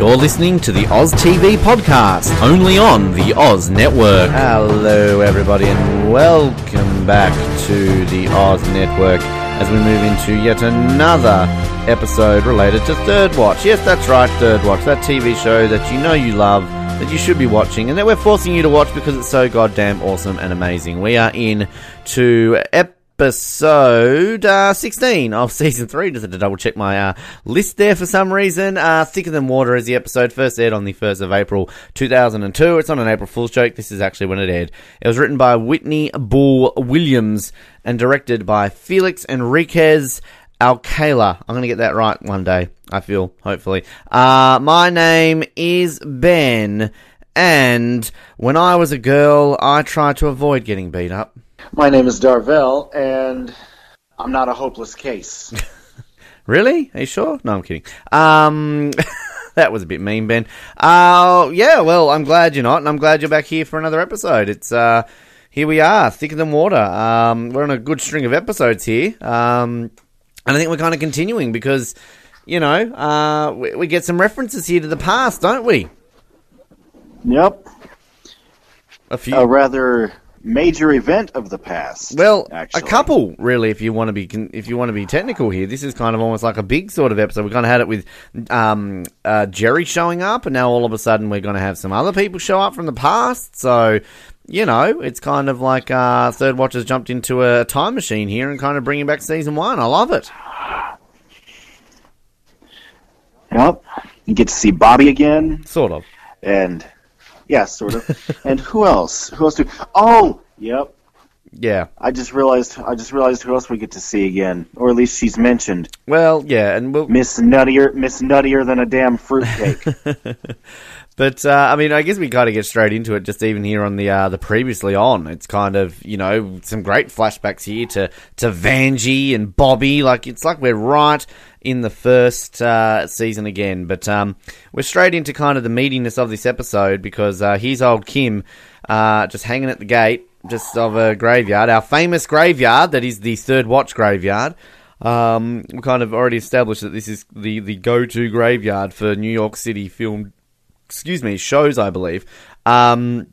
You're listening to the Oz TV podcast, only on the Oz Network. Hello, everybody, and welcome back to the Oz Network as we move into yet another episode related to Third Watch. Yes, that's right, Third Watch, that TV show that you know you love, that you should be watching, and that we're forcing you to watch because it's so goddamn awesome and amazing. We are in to episode episode uh, 16 of season 3. Just had to double check my uh, list there for some reason. Uh, Thicker Than Water is the episode. First aired on the 1st of April 2002. It's not an April Fool's joke. This is actually when it aired. It was written by Whitney Bull Williams and directed by Felix Enriquez Alcala. I'm going to get that right one day, I feel, hopefully. Uh, my name is Ben, and when I was a girl, I tried to avoid getting beat up. My name is Darvell, and I'm not a hopeless case. Really? Are you sure? No, I'm kidding. Um, that was a bit mean, Ben. Uh, yeah, well, I'm glad you're not, and I'm glad you're back here for another episode. It's, uh, here we are, thicker than water. Um, we're on a good string of episodes here. Um, and I think we're kind of continuing because, you know, uh, we, we get some references here to the past, don't we? Yep. A few. A rather major event of the past. Well, actually. a couple, really, if you want to be if you want to be technical here. This is kind of almost like a big sort of episode. We kind of had it with um, uh, Jerry showing up, and now all of a sudden we're going to have some other people show up from the past. So, you know, it's kind of like uh, Third Watch has jumped into a time machine here and kind of bringing back season one. I love it. Yep. You get to see Bobby again, Sort of. and yeah, sort of. and who else? Who else do? Oh, yep. Yeah. I just realized. I just realized who else we get to see again, or at least she's mentioned. Well, yeah, and we'll, Miss Nuttier, Miss Nuttier than a damn fruitcake. But uh, I mean, I guess we kind of get straight into it. Just even here on the uh, the previously on, it's kind of you know some great flashbacks here to to Vanjie and Bobby. Like it's like we're right in the first uh, season again. But um, we're straight into kind of the meatiness of this episode because uh, here's old Kim uh, just hanging at the gate just of a graveyard, our famous graveyard that is the Third Watch graveyard. Um, we kind of already established that this is the, the go to graveyard for New York City film excuse me, shows, I believe. Um,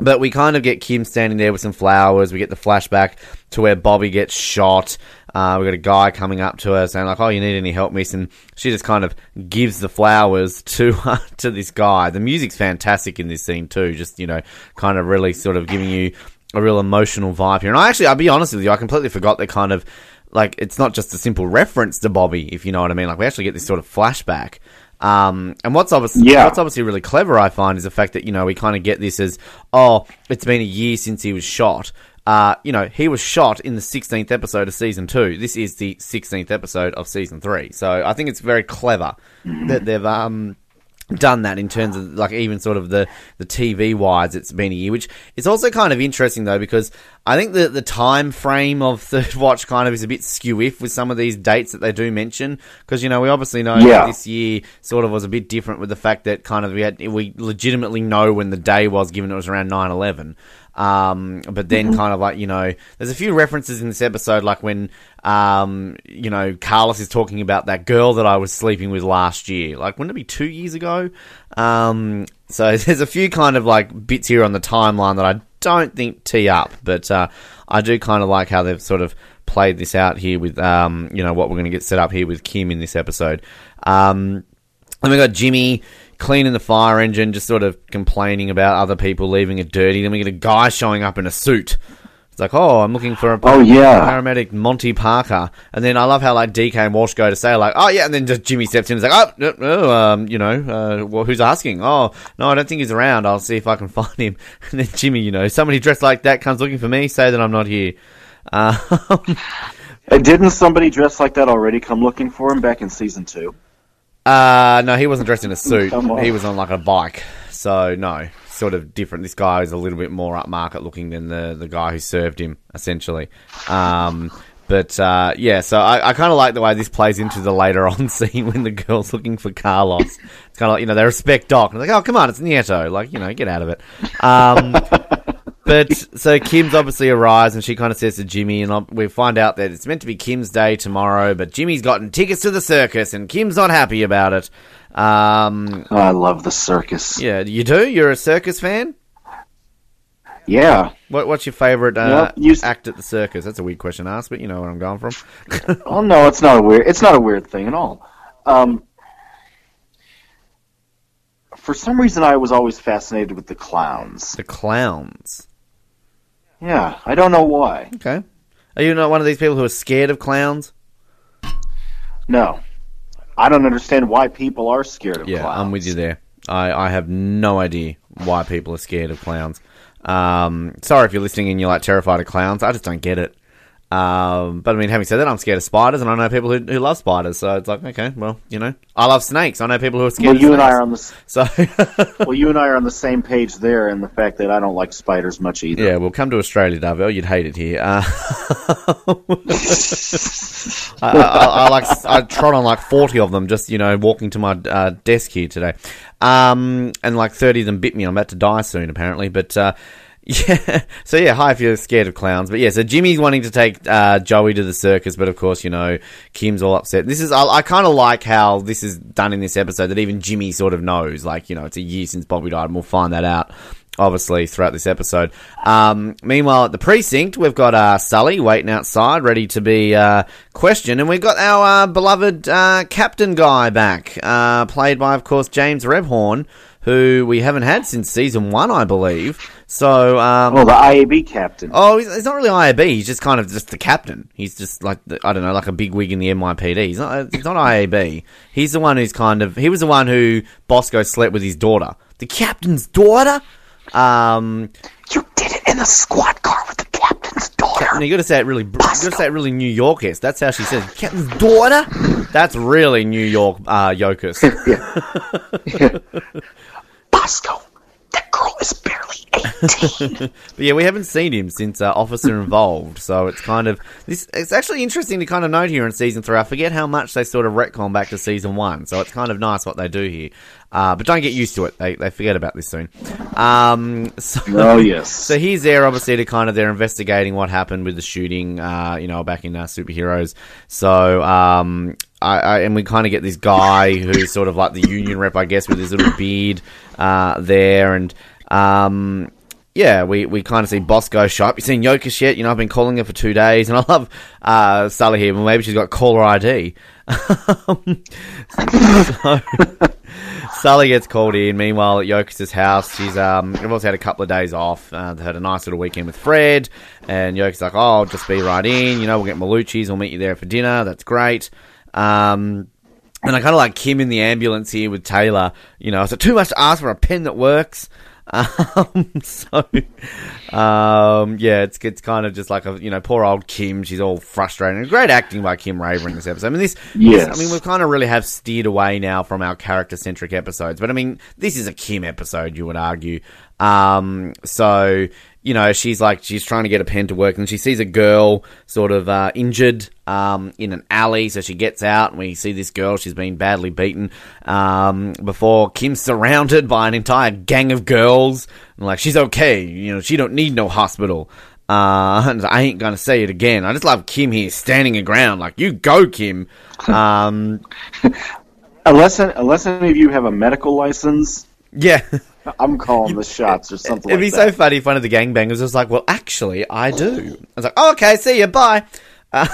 but we kind of get Kim standing there with some flowers. We get the flashback to where Bobby gets shot. Uh, we got a guy coming up to her saying like, "Oh, you need any help, miss?" And she just kind of gives the flowers to to this guy. The music's fantastic in this scene too. Just you know, kind of really sort of giving you a real emotional vibe here. And I actually, I'll be honest with you, I completely forgot that kind of like it's not just a simple reference to Bobby, if you know what I mean. Like we actually get this sort of flashback. Um, and what's obviously Yeah. what's obviously really clever, I find, is the fact that you know we kind of get this as oh, it's been a year since he was shot. Uh, you know, he was shot in the 16th episode of season two. This is the 16th episode of season three. So I think it's very clever that they've um done that in terms of like even sort of the the TV wise it's been a year which it's also kind of interesting though because I think the the time frame of third watch kind of is a bit skew if with some of these dates that they do mention because you know we obviously know Yeah. that this year sort of was a bit different with the fact that kind of we had we legitimately know when the day was given it was around 9/11 um, but then kind of like, you know, there's a few references in this episode, like when, um, you know, Carlos is talking about that girl that I was sleeping with last year. Like, wouldn't it be two years ago? Um, so there's a few kind of like bits here on the timeline that I don't think tee up, but, uh, I do kind of like how they've sort of played this out here with, um, you know, what we're going to get set up here with Kim in this episode. Um, then we got Jimmy cleaning the fire engine, just sort of complaining about other people leaving it dirty. Then we get a guy showing up in a suit. It's like, oh, I'm looking for a Oh, yeah. paramedic Monte Parker. And then I love how like DK and Walsh go to say like, oh yeah, and then just Jimmy steps in and is like, oh, no, no, um, you know, uh, well, who's asking? Oh, no, I don't think he's around. I'll see if I can find him. And then Jimmy, you know, somebody dressed like that comes looking for me. Say that I'm not here. Um, and didn't somebody dressed like that already come looking for him back in season two? Uh, no, he wasn't dressed in a suit. He was on like a bike. So no, sort of different. This guy is a little bit more upmarket looking than the the guy who served him, essentially. Um, but uh, yeah, so I, I kind of like the way this plays into the later on scene when the girl's looking for Carlos. It's kind of like you know they respect Doc and they're like, oh come on, it's Nieto, like you know get out of it. Um, but so Kim's obviously arrives and she kind of says to Jimmy, and we find out that it's meant to be Kim's day tomorrow, but Jimmy's gotten tickets to the circus and Kim's not happy about it. Um, Oh, I love the circus. yeah, you do? You're a circus fan? Yeah. What, what's your favourite uh, you act at the circus? That's a weird question to ask, but you know where I'm going from. Oh no, it's not a weird. It's not a weird thing at all. Um, for some reason, I was always fascinated with the clowns. the clowns. Yeah, I don't know why. Okay. Are you not one of these people who are scared of clowns? No, I don't understand why people are scared of Yeah, clowns. I'm with you there. I, I have no idea why people are scared of clowns. Um, sorry if you're listening and you're like terrified of clowns. I just don't get it. Um, but I mean, having said that, I'm scared of spiders, and I know people who, who love spiders. So it's like, okay, well, you know, I love snakes. I know people who are scared. Well, of you and I snakes. are on the So well, you and I are on the same page there, and the fact that I don't like spiders much either. yeah, well, come to Australia, Darvell. You'd hate it here. Uh, I, I, I like I trod on like forty of them just you know walking to my uh, desk here today, um, and like thirty of them bit me. I'm about to die soon apparently, but. Uh, yeah, so yeah, hi if you're scared of clowns, but yeah, so Jimmy's wanting to take uh, Joey to the circus, but of course, you know, Kim's all upset. This is I, I kind of like how this is done in this episode that even Jimmy sort of knows, like you know, it's a year since Bobby died, and we'll find that out obviously throughout this episode. Um, meanwhile, at the precinct, we've got uh, Sully waiting outside, ready to be uh, questioned, and we've got our uh, beloved uh, captain guy back, uh, played by, of course, James Rebhorn, who we haven't had since season one, I believe. So, um, Well, the IAB captain. Oh, he's, he's not really IAB. He's just kind of just the captain. He's just like the, I don't know, like a big wig in the NYPD. He's not. He's not IAB. He's the one who's kind of. He was the one who Bosco slept with his daughter, the captain's daughter. Um, You did it in the squad car with the captain's daughter. and you got to say it really. You got to say it really New York-esque. That's how she says captain's daughter. That's really New York uh, Yokus. Bosco, that girl is barely 18. But yeah, we haven't seen him since uh, Officer Involved, so it's kind of this. It's actually interesting to kind of note here in season three. I forget how much they sort of retcon back to season one, so it's kind of nice what they do here. Uh, but don't get used to it; they they forget about this soon. Um, so, oh, yes. so he's there, obviously, to kind of they're investigating what happened with the shooting. Uh, you know, back in uh, superheroes. So, um, I, I and we kind of get this guy who's sort of like the union rep, I guess, with his little beard uh, there, and um, yeah, we, we kind of see Bosco show up. You seen Yokas yet? You know, I've been calling her for two days, and I love uh, Sully here. Well, maybe she's got caller ID. so, Sully gets called in. Meanwhile, at Yokas' house, she's um, also had a couple of days off. Uh, they had a nice little weekend with Fred, and Yokas like, "Oh, I'll just be right in. You know, we'll get Malucci's. We'll meet you there for dinner. That's great." Um, and I kind of like Kim in the ambulance here with Taylor. You know, is it too much to ask for a pen that works? Um, so, um, yeah, it's it's kind of just like a you know poor old Kim. She's all frustrated. And great acting by Kim Raver in this episode. I mean, this, Yes. this- I mean, we kind of really have steered away now from our character centric episodes. But I mean, this is a Kim episode, you would argue. Um, so you know, she's like she's trying to get a pen to work, and she sees a girl sort of uh, injured um, in an alley. So she gets out, and we see this girl. She's been badly beaten. Um, before Kim's surrounded by an entire gang of girls, and like she's okay. You know, she don't need no hospital. Uh, I ain't gonna say it again. I just love Kim here standing her ground, like you go, Kim. Um, unless, unless any of you have a medical license, yeah. I'm calling the shots or something It'd be like so funny if one of the gangbangers was like, "Well, actually, I do." I was like, oh, "Okay, see you, bye." I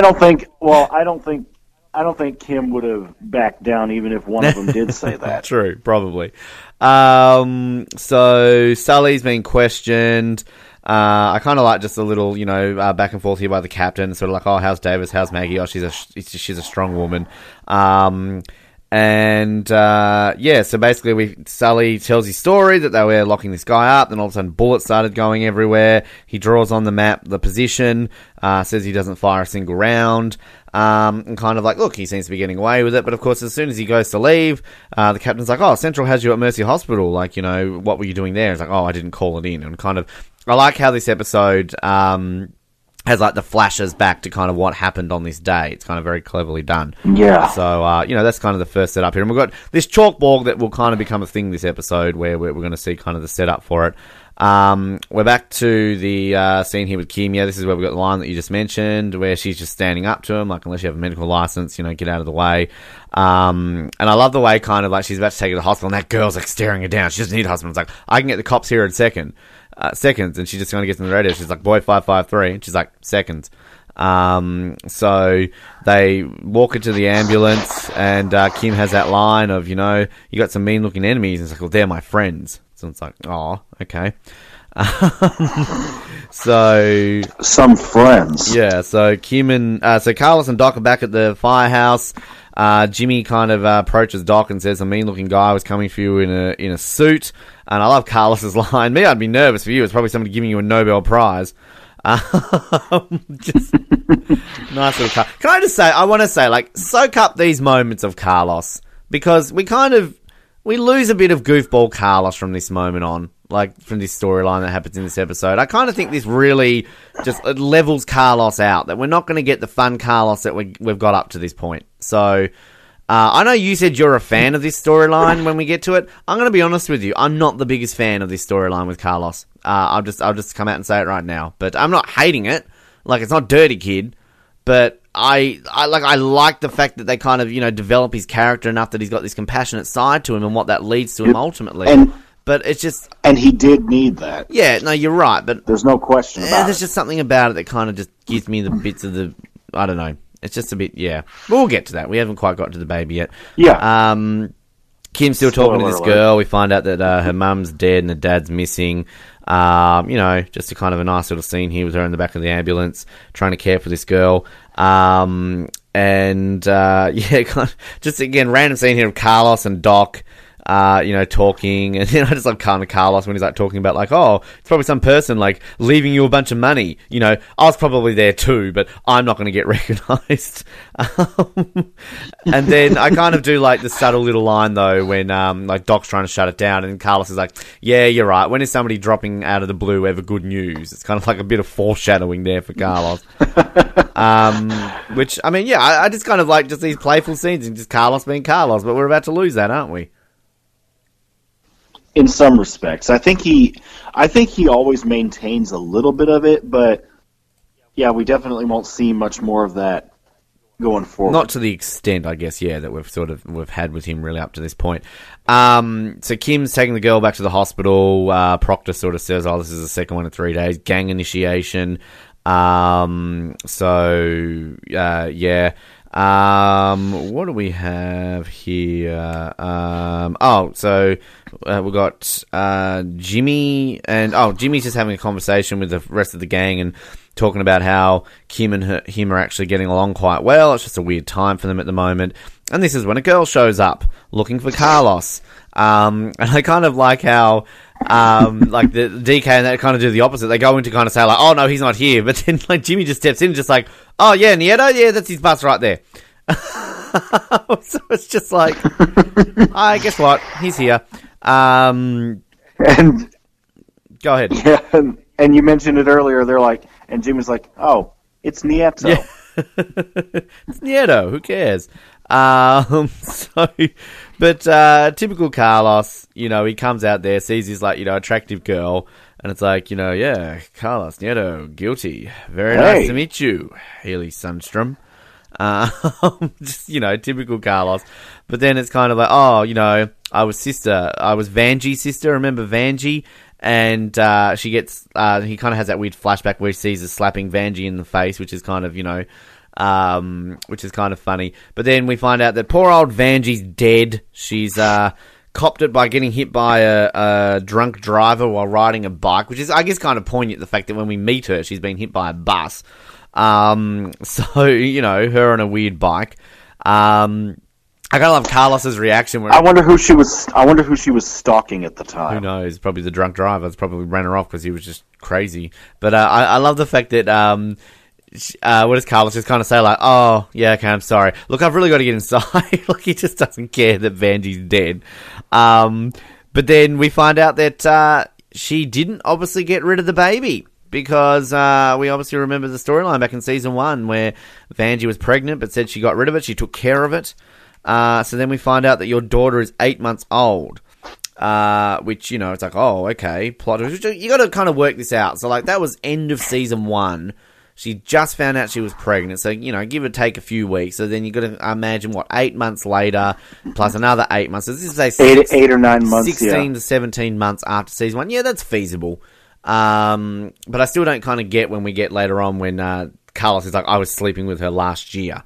don't think. Well, I don't think. I don't think Kim would have backed down even if one of them did say that. True, probably. Um, so Sully's been questioned. Uh, I kind of like just a little, you know, uh, back and forth here by the captain, sort of like, "Oh, how's Davis? How's Maggie? Oh, she's a she's a strong woman." Um, and uh, yeah, so basically, we Sully tells his story that they were locking this guy up. Then all of a sudden, bullets started going everywhere. He draws on the map the position, uh, says he doesn't fire a single round, um, and kind of like, look, he seems to be getting away with it. But of course, as soon as he goes to leave, uh, the captain's like, oh, Central has you at Mercy Hospital. Like, you know, what were you doing there? It's like, oh, I didn't call it in, and kind of, I like how this episode. Um, has like the flashes back to kind of what happened on this day. It's kind of very cleverly done. Yeah. So, uh, you know, that's kind of the first setup here. And we've got this chalkboard that will kind of become a thing this episode where we're, we're going to see kind of the setup for it. Um, we're back to the uh, scene here with Kimia. This is where we've got the line that you just mentioned, where she's just standing up to him, like, unless you have a medical license, you know, get out of the way. Um, and I love the way kind of like she's about to take her to the hospital, and that girl's like staring her down. She doesn't need a hospital. It's like, I can get the cops here in a second. Uh, seconds, and she just kind of gets on the radio. She's like, boy, 553. And she's like, seconds. Um, so they walk into the ambulance, and uh, Kim has that line of, you know, you got some mean looking enemies. And it's like, well, they're my friends. So it's like, oh, okay. so Some friends. yeah, so Kim and uh, so Carlos and Doc are back at the firehouse. Uh, Jimmy kind of uh, approaches Doc and says, "A mean-looking guy was coming for you in a in a suit." And I love Carlos's line. Me, I'd be nervous for you. It's probably somebody giving you a Nobel Prize. Um, just nice little car. Can I just say, I want to say, like, soak up these moments of Carlos because we kind of we lose a bit of goofball Carlos from this moment on, like from this storyline that happens in this episode. I kind of think this really just levels Carlos out. That we're not going to get the fun Carlos that we, we've got up to this point. So. Uh, I know you said you're a fan of this storyline when we get to it. I'm going to be honest with you. I'm not the biggest fan of this storyline with Carlos. Uh, I'll just I'll just come out and say it right now. But I'm not hating it. Like it's not Dirty Kid, but I I like I like the fact that they kind of you know develop his character enough that he's got this compassionate side to him and what that leads to him ultimately. And but it's just and he did need that. yeah, no, you're right. But There's no question yeah, there's it. just something about it that kind of just gives me the bits of the I don't know. It's just a bit yeah. But we'll get to that. We haven't quite got to the baby yet. Yeah. Um, Kim's still talking to this alert. girl. We find out that uh, her mum's dead and the dad's missing. Um, you know, just a kind of a nice little scene here with her in the back of the ambulance trying to care for this girl. Um, and uh, yeah, kind of, just again, random scene here of Carlos and Doc. Uh, you know, talking, and then I just love of Carlos when he's like talking about like, oh, it's probably some person like leaving you a bunch of money. You know, I was probably there too, but I'm not going to get recognised. Um, and then I kind of do like the subtle little line though when um like Doc's trying to shut it down, and Carlos is like, yeah, you're right. When is somebody dropping out of the blue ever good news? It's kind of like a bit of foreshadowing there for Carlos. um, which I mean, yeah, I, I just kind of like just these playful scenes and just Carlos being Carlos, but we're about to lose that, aren't we? In some respects. I think he, I think he always maintains a little bit of it, but yeah, we definitely won't see much more of that going forward. Not to the extent, I guess, yeah, that we've sort of we've had with him really up to this point. Um, so Kim's taking the girl back to the hospital. Uh, Proctor sort of says, "Oh, this is the second one in three days. Gang initiation." Um, so uh, yeah. Um, what do we have here? Um, oh, so uh, we've got uh, Jimmy and oh, Jimmy's just having a conversation with the rest of the gang and talking about how Kim and her, him are actually getting along quite well. It's just a weird time for them at the moment. And this is when a girl shows up looking for Carlos. Um, and I kind of like how, um, like the DK and that kind of do the opposite. They go in to kind of say like, oh no, he's not here. But then like Jimmy just steps in and just like, oh yeah, Nieto, yeah, that's his bus right there. so it's just like, I guess what? He's here. Um, and go ahead. yeah, and, and you mentioned it earlier. They're like, and Jimmy's like, oh, it's Nieto. Yeah. it's Nieto. Who cares? Um, so, but uh, typical Carlos, you know, he comes out there, sees his like you know attractive girl, and it's like you know, yeah, Carlos Nieto, guilty. Very nice to meet you, Haley Sundstrom. Uh, just you know, typical Carlos. But then it's kind of like, oh, you know, I was sister, I was Vanjie's sister. Remember Vanjie? And uh, she gets, uh, he kind of has that weird flashback where he sees her slapping Vanjie in the face, which is kind of, you know, um, which is kind of funny. But then we find out that poor old Vanjie's dead. She's uh, copped it by getting hit by a, a drunk driver while riding a bike, which is, I guess, kind of poignant. The fact that when we meet her, she's been hit by a bus. Um, so you know, her on a weird bike. Um, I kind of love Carlos's reaction. Where I wonder who she was. I wonder who she was stalking at the time. who knows? Probably the drunk driver. It's probably ran her off because he was just crazy. But uh, I, I love the fact that um, uh, what does Carlos just kind of say like, "Oh yeah, okay, I'm sorry. Look, I've really got to get inside." like he just doesn't care that Vanjie's dead. Um, but then we find out that uh, she didn't obviously get rid of the baby. because uh, we obviously remember the storyline back in season one where Vanjie was pregnant but said she got rid of it. She took care of it. Uh, so then we find out that your daughter is eight months old. Uh, which you know, it's like, oh, okay, plot. You got to kind of work this out. So like, that was end of season one. She just found out she was pregnant, so you know, give or take a few weeks. So then you got to imagine what eight months later, plus another eight months. So this is a eight, eight or nine months, sixteen yeah. to seventeen months after season one. Yeah, that's feasible. Um, but I still don't kind of get when we get later on when uh, Carlos is like, I was sleeping with her last year.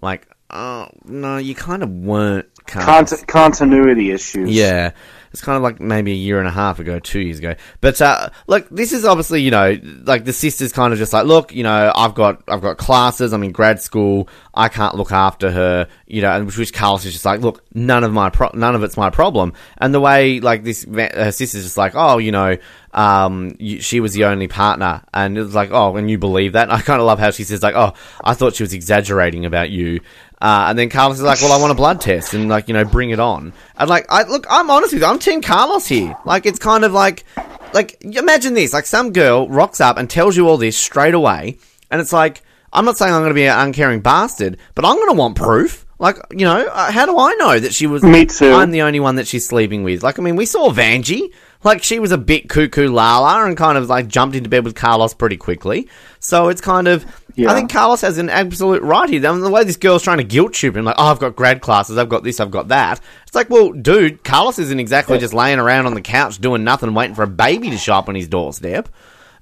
Like, oh no, you kind of weren't. Cont- continuity issues. Yeah. It's kind of like maybe a year and a half ago, two years ago. But uh, look, this is obviously you know like the sister's kind of just like, look, you know, I've got I've got classes. I'm in grad school. I can't look after her. You know, and which Carlos is just like, look, none of my pro- none of it's my problem. And the way like this, her sister's just like, oh, you know, um, she was the only partner, and it was like, oh, and you believe that? And I kind of love how she says like, oh, I thought she was exaggerating about you. Uh, and then Carlos is like, "Well, I want a blood test, and like, you know, bring it on." And like, I look, I'm honest with you, I'm Team Carlos here. Like, it's kind of like, like, imagine this: like, some girl rocks up and tells you all this straight away, and it's like, I'm not saying I'm going to be an uncaring bastard, but I'm going to want proof. Like, you know, uh, how do I know that she was? Me too. I'm the only one that she's sleeping with. Like, I mean, we saw Vanjie. Like, she was a bit cuckoo lala and kind of like jumped into bed with Carlos pretty quickly. So it's kind of. Yeah. I think Carlos has an absolute right here. I mean, the way this girl's trying to guilt trip him, like, oh, I've got grad classes, I've got this, I've got that. It's like, well, dude, Carlos isn't exactly just laying around on the couch doing nothing, waiting for a baby to show up on his doorstep.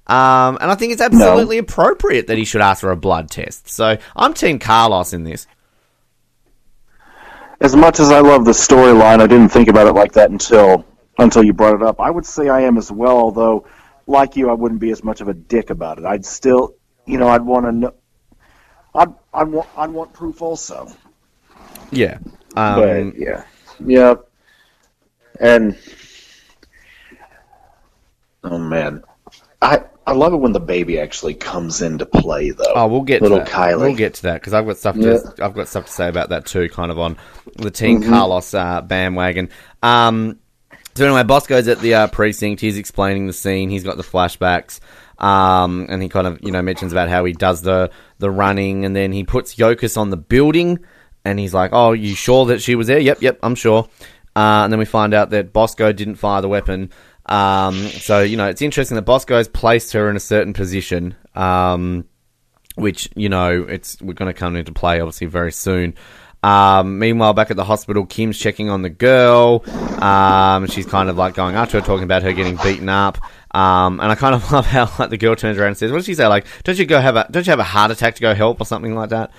Um, and I think it's absolutely no. appropriate that he should ask for a blood test. So I'm Team Carlos in this. As much as I love the storyline, I didn't think about it like that until until you brought it up. I would say I am as well, although, like you, I wouldn't be as much of a dick about it. I'd still, you know, I'd want to know. I'd, I'd want I'd want proof also. Yeah. Um, but yeah, yeah, and oh man, I I love it when the baby actually comes into play though. Oh, we'll get little to that. Kylie. We'll get to that because I've got stuff to yeah. I've got stuff to say about that too. Kind of on the Team mm-hmm. Carlos uh, bandwagon. Um, so anyway, Bosco's at the uh, precinct. He's explaining the scene. He's got the flashbacks. Um, and he kind of, you know, mentions about how he does the, the running and then he puts Yokas on the building and he's like, oh, you sure that she was there? Yep, yep, I'm sure. Uh, and then we find out that Bosco didn't fire the weapon. Um, so, you know, it's interesting that Bosco's placed her in a certain position, um, which, you know, it's, we're going to come into play obviously very soon. Um, meanwhile, back at the hospital, Kim's checking on the girl. Um, she's kind of like going after her, talking about her getting beaten up. Um, and I kind of love how like the girl turns around and says, "What does she say? Like, don't you go have a don't you have a heart attack to go help or something like that?"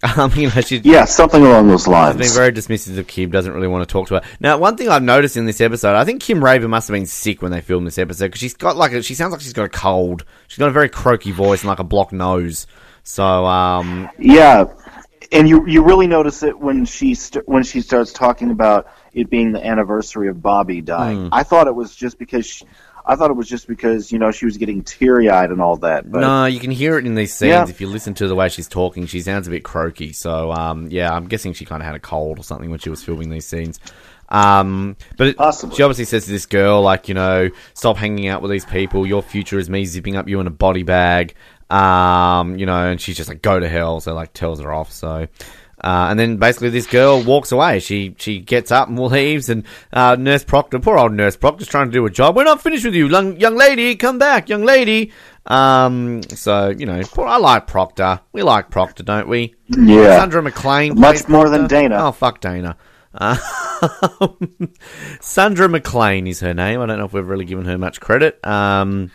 Um, you know, she's yeah, something along those lines. Being very dismissive of Kim, doesn't really want to talk to her. Now, one thing I've noticed in this episode, I think Kim Raver must have been sick when they filmed this episode because she's got like a, she sounds like she's got a cold. She's got a very croaky voice and like a blocked nose. So, um, yeah, and you you really notice it when she st- when she starts talking about it being the anniversary of Bobby dying. Mm. I thought it was just because she, I thought it was just because you know she was getting teary eyed and all that. But, no, you can hear it in these scenes yeah. if you listen to the way she's talking. She sounds a bit croaky. So um, yeah, I'm guessing she kind of had a cold or something when she was filming these scenes. Um, but it, she obviously says to this girl, like, you know, stop hanging out with these people. Your future is me zipping up you in a body bag. Um, you know, and she's just like, go to hell. So like tells her off. So uh, and then basically this girl walks away. She she gets up and leaves, and uh, Nurse Proctor, poor old Nurse Proctor's trying to do a job. We're not finished with you, young, young lady. Come back, young lady. Um, so you know, poor, I like Proctor. We like Proctor, don't we? Yeah. Sandra McLean, much more than Dana. Oh fuck Dana. Uh, Sandra McLean is her name. I don't know if we've really given her much credit. Um,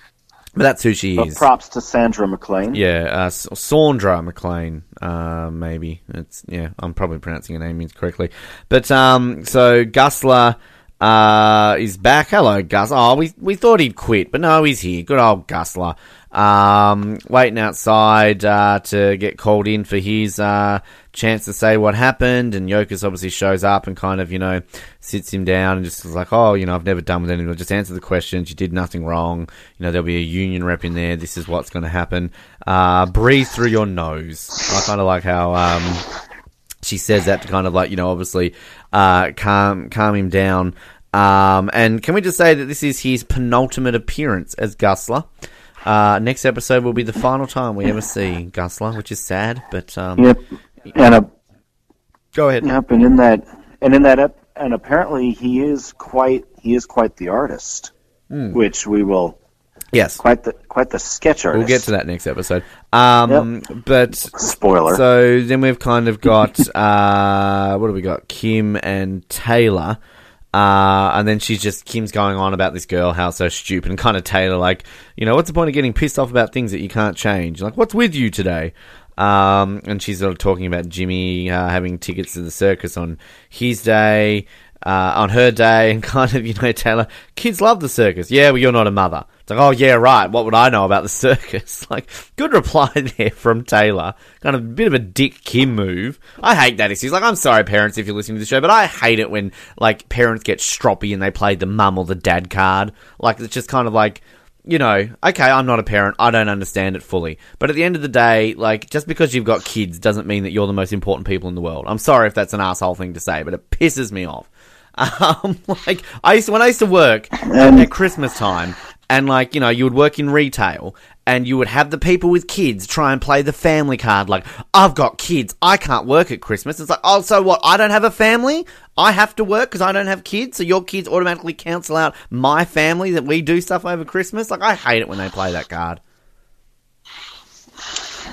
but that's who she is. props to Sandra McLean. Yeah, uh, Sandra McLean, uh, maybe. It's yeah, I'm probably pronouncing her name incorrectly. But um, so Gusler uh, is back. Hello, Gus. Oh, we we thought he'd quit, but no, he's here. Good old Gusler. Um, waiting outside uh, to get called in for his uh, chance to say what happened. And Yokas obviously shows up and kind of, you know, sits him down and just is like, oh, you know, I've never done with anyone. Just answer the questions. You did nothing wrong. You know, there'll be a union rep in there. This is what's going to happen. Uh, breathe through your nose. I kind of like how um, she says that to kind of like, you know, obviously uh, calm calm him down. Um, and can we just say that this is his penultimate appearance as Gusler? Uh, next episode will be the final time we ever see Gusler, which is sad, but um, Yep. And a go ahead. Yep, and in that and in that ep- and apparently he is quite he is quite the artist, Hmm. which we will Yes, quite the quite the sketch artist. we'll get to that next episode. Um, but Spoiler. So then we've kind of got uh, what do we got? Kim and Taylor. Uh, and then she's just Kim's going on about this girl, how so stupid, and kind of Taylor like, you know, what's the point of getting pissed off about things that you can't change? Like, what's with you today? Um, and she's sort of talking about Jimmy uh, having tickets to the circus on his day, uh, on her day, and kind of, you know, Taylor, kids love the circus. Yeah, well, you're not a mother. It's like, oh, yeah, right. What would I know about the circus? Like, good reply there from Taylor. Kind of a bit of a Dick Kim move. I hate that. He's like, I'm sorry, parents, if you're listening to the show, but I hate it when, like, parents get stroppy and they play the mum or the dad card. Like, it's just kind of like, you know, okay, I'm not a parent. I don't understand it fully. But at the end of the day, like, just because you've got kids doesn't mean that you're the most important people in the world. I'm sorry if that's an asshole thing to say, but it pisses me off. Um, like, I used to, when I used to work at Christmas time, and like, you know, you would work in retail, and you would have the people with kids try and play the family card, like, I've got kids, I can't work at Christmas. It's like, oh, so what? I don't have a family? I have to work because I don't have kids, so your kids automatically cancel out my family that we do stuff over Christmas? Like, I hate it when they play that card.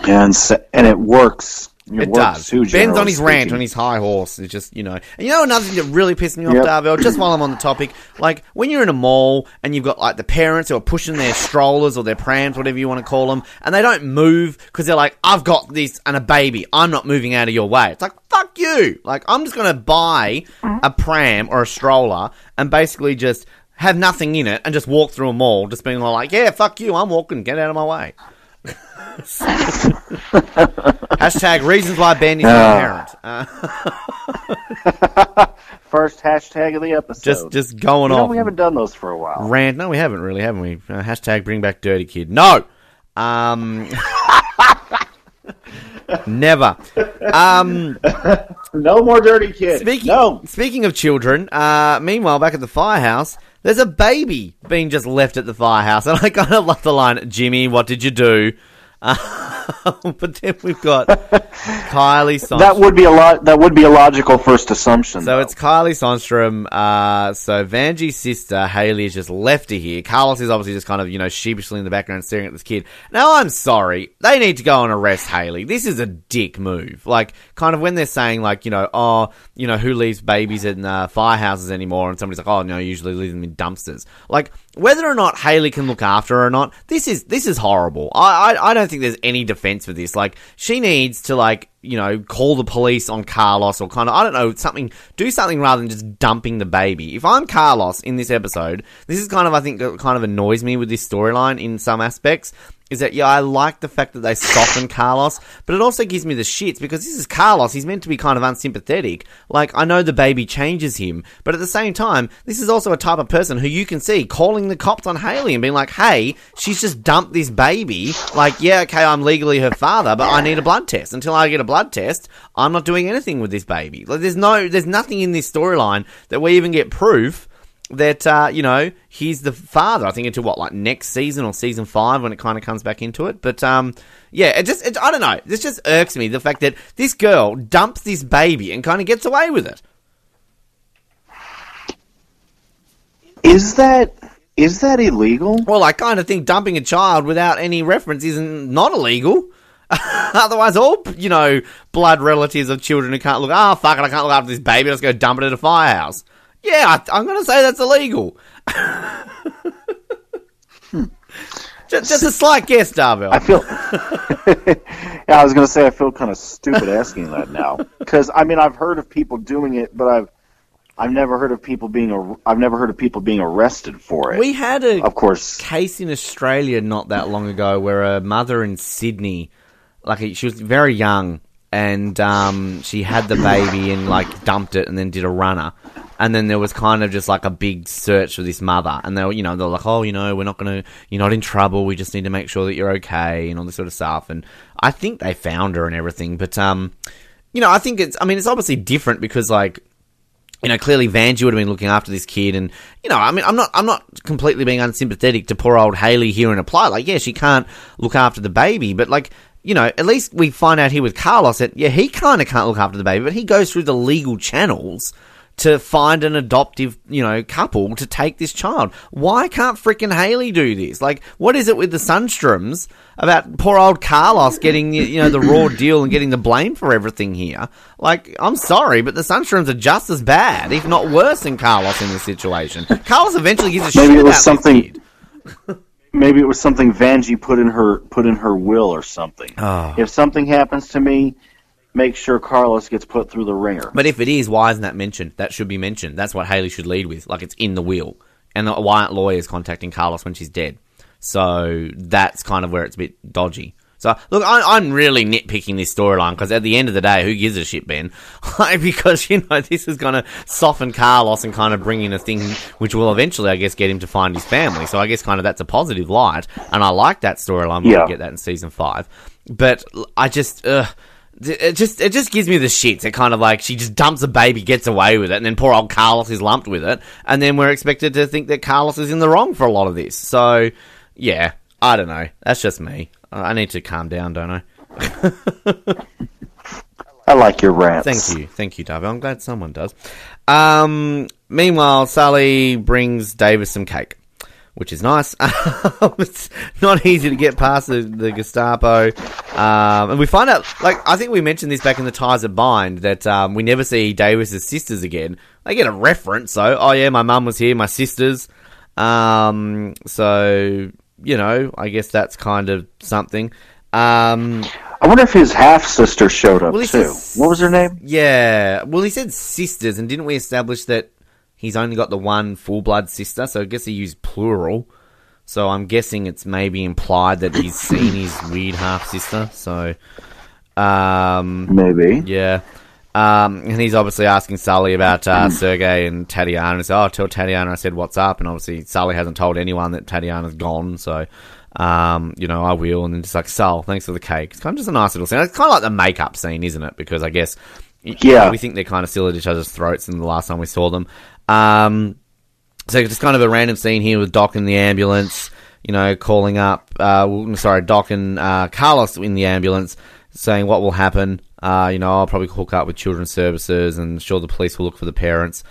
and se- and it works. It, does. Ben's on his rant on his high horse. It's just, you know. And you know another thing that really pissed me off, Yep. Darvell, just while I'm on the topic, like when you're in a mall and you've got like the parents who are pushing their strollers or their prams, whatever you want to call them, and they don't move because they're like, I've got this and a baby. I'm not moving out of your way. It's like, fuck you. Like, I'm just going to buy a pram or a stroller and basically just have nothing in it and just walk through a mall, just being like, yeah, fuck you. I'm walking. Get out of my way. Hashtag reasons why is not a parent. Uh, First hashtag of the episode. just just going you know, off. we haven't done those for a while. rant. No, we haven't really, haven't we? Uh, hashtag bring back dirty kid. No. Um. never. Um. No more dirty kids. Speaking no. speaking of children, uh, meanwhile back at the firehouse, there's a baby being just left at the firehouse, and I kind of love the line, "Jimmy, what did you do?" But then we've got Kylie Sonstrom. That would be a lot. That would be a logical first assumption. So though. it's Kylie Sonstrom. Uh, so Vanjie's sister Haley is just left her here. Carlos is obviously just kind of you know sheepishly in the background staring at this kid. Now I'm sorry, they need to go and arrest Haley. This is a dick move. Like kind of when they're saying like you know oh you know who leaves babies in uh, firehouses anymore, and somebody's like oh no usually leave them in dumpsters. Like whether or not Haley can look after her or not, this is this is horrible. I I, I don't think there's any defense for this. Like she needs to like you know, call the police on Carlos or kind of, I don't know, something, do something rather than just dumping the baby. If I'm Carlos in this episode, this is kind of, I think, kind of annoys me with this storyline in some aspects. Is that, yeah, I like the fact that they soften Carlos, but it also gives me the shits because this is Carlos. He's meant to be kind of unsympathetic. Like, I know the baby changes him, but at the same time, this is also a type of person who you can see calling the cops on Haley and being like, hey, she's just dumped this baby. Like, yeah, okay, I'm legally her father, but I need a blood test. Until I get a blood test, I'm not doing anything with this baby. Like, there's no, there's nothing in this storyline that we even get proof that uh, you know he's the father. I think into what like next season or season five when it kind of comes back into it. But um, yeah, it just it, I don't know. This just irks me the fact that this girl dumps this baby and kind of gets away with it. is that is that illegal? Well, I kind of think dumping a child without any reference isn't not illegal. Otherwise, all you know, blood relatives of children who can't look. Oh fuck it, I can't look after this baby. Let's go dump it at a firehouse. Yeah, I, I'm going to say that's illegal. just, just a slight guess, Darvell. I feel. yeah, I was going to say I feel kind of stupid asking that now because I mean I've heard of people doing it, but I've I've never heard of people being ar- I've never heard of people being arrested for it. We had a of course, case in Australia not that long ago where a mother in Sydney, like she was very young, and um, she had the baby and like dumped it and then did a runner. And then there was kind of just like a big search for this mother, and they were, you know, they're like, "Oh, you know, we're not gonna, you're not in trouble. We just need to make sure that you're okay," and all this sort of stuff. And I think they found her and everything, but um, you know, I think it's, I mean, it's obviously different because like you know, clearly Vanjie would have been looking after this kid, and you know, I mean, I'm not, I'm not completely being unsympathetic to poor old Haley here in a plot. Like, yeah, she can't look after the baby, but like, you know, at least we find out here with Carlos that yeah, he kind of can't look after the baby, but he goes through the legal channels to find an adoptive, you know, couple to take this child. Why can't frickin' Haley do this? Like, what is it with the Sunstroms about poor old Carlos getting, you know, the raw deal and getting the blame for everything here? Like, I'm sorry, but the Sunstroms are just as bad, if not worse, than Carlos in this situation. Carlos eventually gives a Maybe shit it was about something- this kid. maybe it was something Vanjie put in her put in her will or something. Oh. If something happens to me, make sure Carlos gets put through the ringer. But if it is, why isn't that mentioned? That should be mentioned. That's what Haley should lead with. Like it's in the will. And why aren't lawyers contacting Carlos when she's dead? So that's kind of where it's a bit dodgy. So look, I, I'm really nitpicking this storyline because at the end of the day, who gives a shit, Ben? Like, because you know this is going to soften Carlos and kind of bring in a thing which will eventually, I guess, get him to find his family. So I guess kind of that's a positive light, and I like that storyline. We'll Yeah. get that in season five. But I just. Uh, it just it just gives me the shits. It kind of like she just dumps a baby, gets away with it, and then poor old Carlos is lumped with it, and then we're expected to think that Carlos is in the wrong for a lot of this. So yeah, I don't know. That's just me. I need to calm down, don't I? I like your rants. Thank you, thank you, Darby. I'm glad someone does. Um, meanwhile, Sully brings Davis some cake, which is nice. it's not easy to get past the, the Gestapo, um, and we find out. Like I think we mentioned this back in the Ties of Bind that um, we never see Davis's sisters again. They get a reference, so oh yeah, my mum was here, my sisters. Um, so you know, I guess that's kind of something. Um, I wonder if his half sister showed up Well, too. What was her name? Yeah. Well, he said sisters, and didn't we establish that he's only got the one full blood sister? So I guess he used plural. So I'm guessing it's maybe implied that he's seen his weird half sister. So, um, Maybe. yeah. Um, and he's obviously asking Sully about uh, Sergey and Tatiana. And he said, "Oh, tell Tatiana I said what's up." And obviously Sully hasn't told anyone that Tatiana's gone. So, um, you know, I will. And then just like, "Sul, thanks for the cake." It's kind of just a nice little scene. It's kind of like the makeup scene, isn't it? Because I guess Yeah. we think they're kind of still at each other's throats. And the last time we saw them, um, so just kind of a random scene here with Doc in the ambulance, you know, calling up, uh, sorry, Doc and uh, Carlos in the ambulance, saying what will happen. Uh, you know, I'll probably hook up with children's services and sure the police will look for the parents.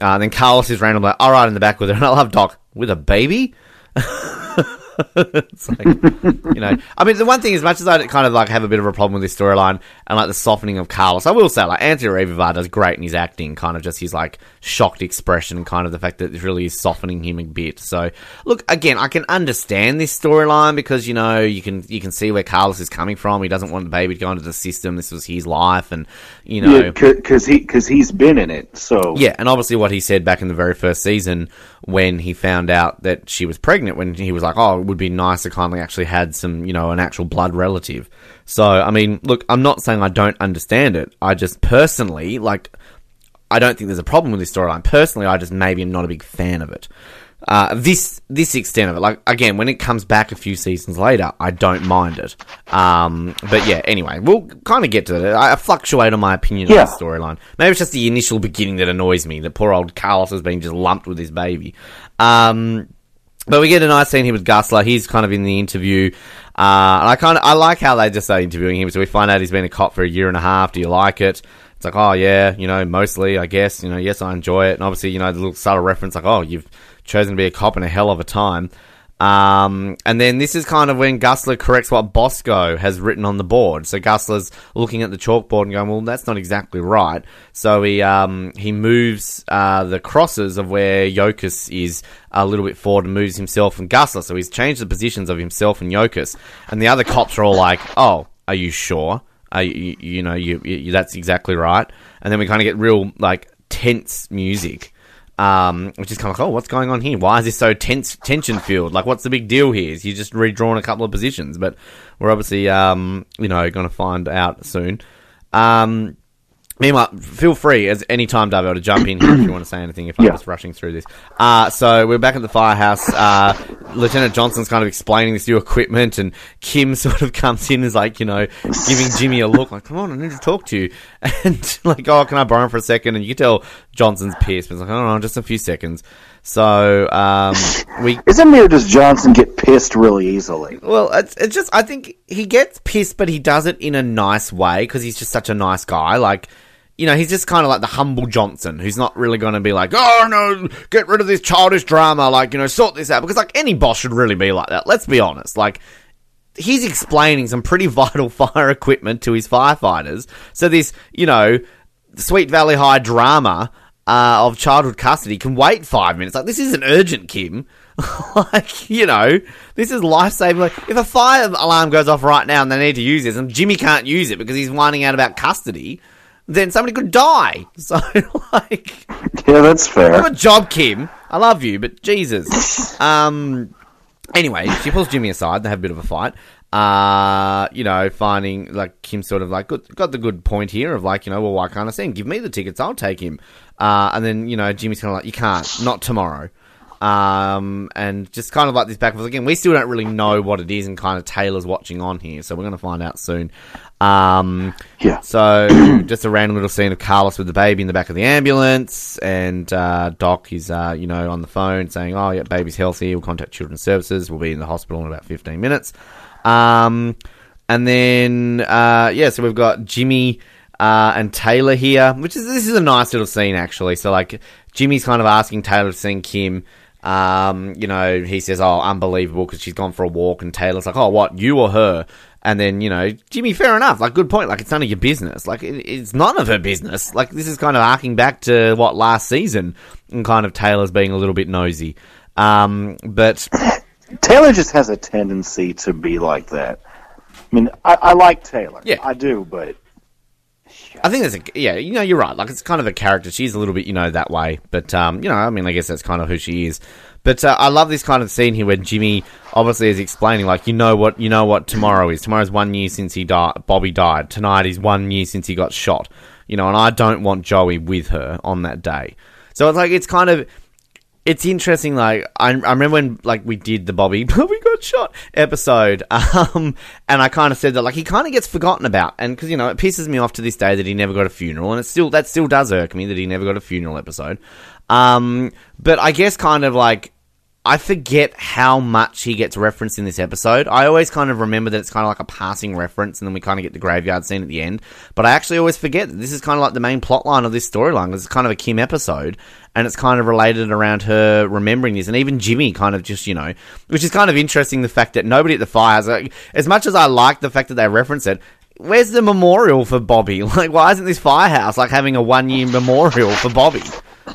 Uh, and then Carlos is randomly like, all right, in the back with her. And I love Doc with a baby. it's like, you know, I mean, the one thing, as much as I kind of like have a bit of a problem with this storyline and like the softening of Carlos, I will say, like, Anthony Ruivivar does great in his acting, kind of just his like shocked expression, kind of the fact that it really is softening him a bit. So, look, again, I can understand this storyline because you know you can you can see where Carlos is coming from. He doesn't want the baby to go into the system. This was his life, and you know, Yeah, because he because he's been in it. So yeah, and obviously what he said back in the very first season when he found out that she was pregnant, when he was like, "Oh, would be nice to kind actually had some, you know, an actual blood relative." So, I mean, look, I'm not saying I don't understand it. I just personally like. I don't think there's a problem with this storyline. Personally, I just maybe am not a big fan of it. Uh, this this extent of it, like again, when it comes back a few seasons later, I don't mind it. Um, but yeah, anyway, we'll kind of get to it. I, I fluctuate on my opinion Yeah. on the storyline. Maybe it's just the initial beginning that annoys me. That poor old Carlos has been just lumped with his baby. Um, but we get a nice scene here with Gusler. He's kind of in the interview. Uh, and I kind of I like how they just are interviewing him. So we find out he's been a cop for a year and a half. Do you like it? It's like, oh yeah, you know, mostly, I guess. You know, yes, I enjoy it. And obviously, you know, the little subtle reference, like, oh, you've chosen to be a cop in a hell of a time. Um, and then this is kind of when Gusler corrects what Bosco has written on the board. So Gusler's looking at the chalkboard and going, well, that's not exactly right. So he, um, he moves, uh, the crosses of where Yokas is a little bit forward and moves himself and Gusler. So he's changed the positions of himself and Yokas. And the other cops are all like, oh, are you sure? Are you, you know, you, you, that's exactly right. And then we kind of get real, like, tense music um, which is kind of like, oh, what's going on here? Why is this so tense, tension filled? Like, what's the big deal here? Is you just redrawn a couple of positions? But we're obviously, um, you know, going to find out soon. Um, Meanwhile, feel free as any time, Davo, to jump in here if you want to say anything. If I'm Yeah. just rushing through this, uh, so we're back at the firehouse. Uh, Lieutenant Johnson's kind of explaining this new equipment, and Kim sort of comes in and is like, you know, giving Jimmy a look, like, "Come on, I need to talk to you," and like, "Oh, can I borrow him for a second? And you can tell Johnson's pissed, but he's like, "Oh no, just a few seconds." So um, we Isn't it does Johnson get pissed really easily? well, it's, it's just I think he gets pissed, but he does it in a nice way because he's just such a nice guy. Like, you know, he's just kind of like the humble Johnson, who's not really going to be like, oh no, get rid of this childish drama, like you know, sort this out. Because like any boss should really be like that. Let's be honest, like. He's explaining some pretty vital fire equipment to his firefighters. So this, you know, Sweet Valley High drama uh, of childhood custody can wait five minutes. Like this isn't urgent, Kim. like you know, this is life saving. Like, if a fire alarm goes off right now and they need to use this, and Jimmy can't use it because he's whining out about custody, then somebody could die. So like, Yeah, that's fair. good job, Kim. I love you, but Jesus. Um. Anyway, she pulls Jimmy aside. They have a bit of a fight. Uh, you know, finding like Kim sort of like got, got the good point here of like, you know, well, why can't I see him? Give me the tickets, I'll take him. Uh, and then you know, Jimmy's kind of like, you can't, not tomorrow. Um, and just kind of like this back and forth again. We still don't really know what it is, and kind of Taylor's watching on here, so we're going to find out soon. Um, Yeah. so just a random little scene of Carlos with the baby in the back of the ambulance, and uh, Doc is uh, you know on the phone saying, "Oh yeah, baby's healthy. We'll contact Children's Services. We'll be in the hospital in about fifteen minutes." Um, and then uh, yeah, so we've got Jimmy uh, and Taylor here, which is this is a nice little scene actually. So like Jimmy's kind of asking Taylor to sing Kim. Um, you know, he says, "Oh, unbelievable," because she's gone for a walk, and Taylor's like, "Oh, what, you or her?" And then you know, Jimmy, fair enough. Like, good point. Like, it's none of your business. Like, it, it's none of her business. Like, this is kind of arcing back to what last season, and kind of Taylor's being a little bit nosy. Um, but Taylor just has a tendency to be like that. I mean, I, I like Taylor. Yeah. I do, but I think that's a yeah. You know, you're right. Like it's kind of a character. She's a little bit, you know, that way. But um, you know, I mean, I guess that's kind of who she is. But uh, I love this kind of scene here where Jimmy obviously is explaining, like, you know what, you know what tomorrow is. Tomorrow's one year since he died. Bobby died. Tonight is one year since he got shot. You know, and I don't want Joey with her on that day. So it's like it's kind of it's interesting. Like I, I remember when like we did the Bobby Bobby got shot episode, um, and I kind of said that like he kind of gets forgotten about, and because you know it pisses me off to this day that he never got a funeral, and it still that still does irk me that he never got a funeral episode. Um, but I guess kind of like I forget how much he gets referenced in this episode. I always kind of remember that it's kind of like a passing reference, and then we kind of get the graveyard scene at the end. But I actually always forget that this is kind of like the main plot line of this storyline. It's kind of a Kim episode, and it's kind of related around her remembering this, and even Jimmy kind of just you know, which is kind of interesting. The fact that nobody at the fire has, like, as much as I like the fact that they reference it. Where's the memorial for Bobby? Like, why isn't this firehouse like having a one year memorial for Bobby?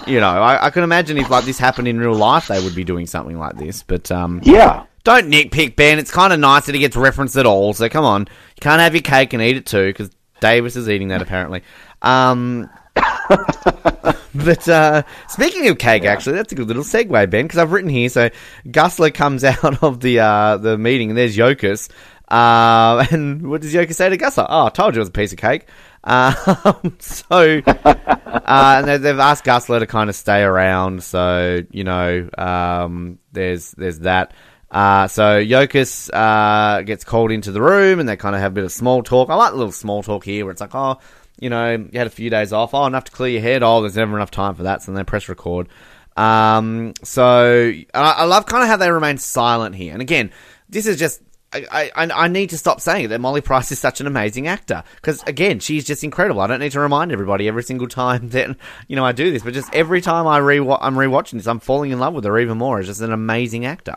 You know, I, I can imagine if like this happened in real life, they would be doing something like this. But um, yeah. don't nitpick, Ben. It's kind of nice that he gets referenced at all. So come on, you can't have your cake and eat it too, because Davis is eating that apparently. Um, but uh, speaking of cake, actually, that's a good little segue, Ben, because I've written here. So Gusler comes out of the uh, the meeting, and there's Yokas. Uh, and what does Yokas say to Gusler? Oh, I told you it was a piece of cake. Um, so, uh, and they- they've asked Gusler to kind of stay around. So, you know, um, there's there's that. Uh, so Yokas uh, gets called into the room, and they kind of have a bit of small talk. I like the little small talk here, where it's like, oh, you know, you had a few days off. Oh, enough to clear your head. Oh, there's never enough time for that. So then press record. Um, so I, I love kind of how they remain silent here. And again, this is just I, I, I need to stop saying it that Molly Price is such an amazing actor because again she's just incredible. I don't need to remind everybody every single time that you know I do this, but just every time I re I'm rewatching this, I'm falling in love with her even more. It's just an amazing actor.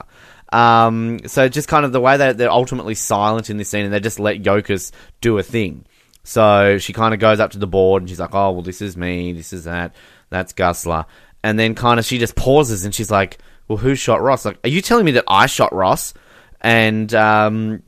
Um, so just kind of the way that they're ultimately silent in this scene and they just let Yokas do a thing. So she kind of goes up to the board and she's like, "Oh well, this is me, this is that, that's Gusler," and then kind of she just pauses and she's like, "Well, who shot Ross? Like, are you telling me that I shot Ross?" And um,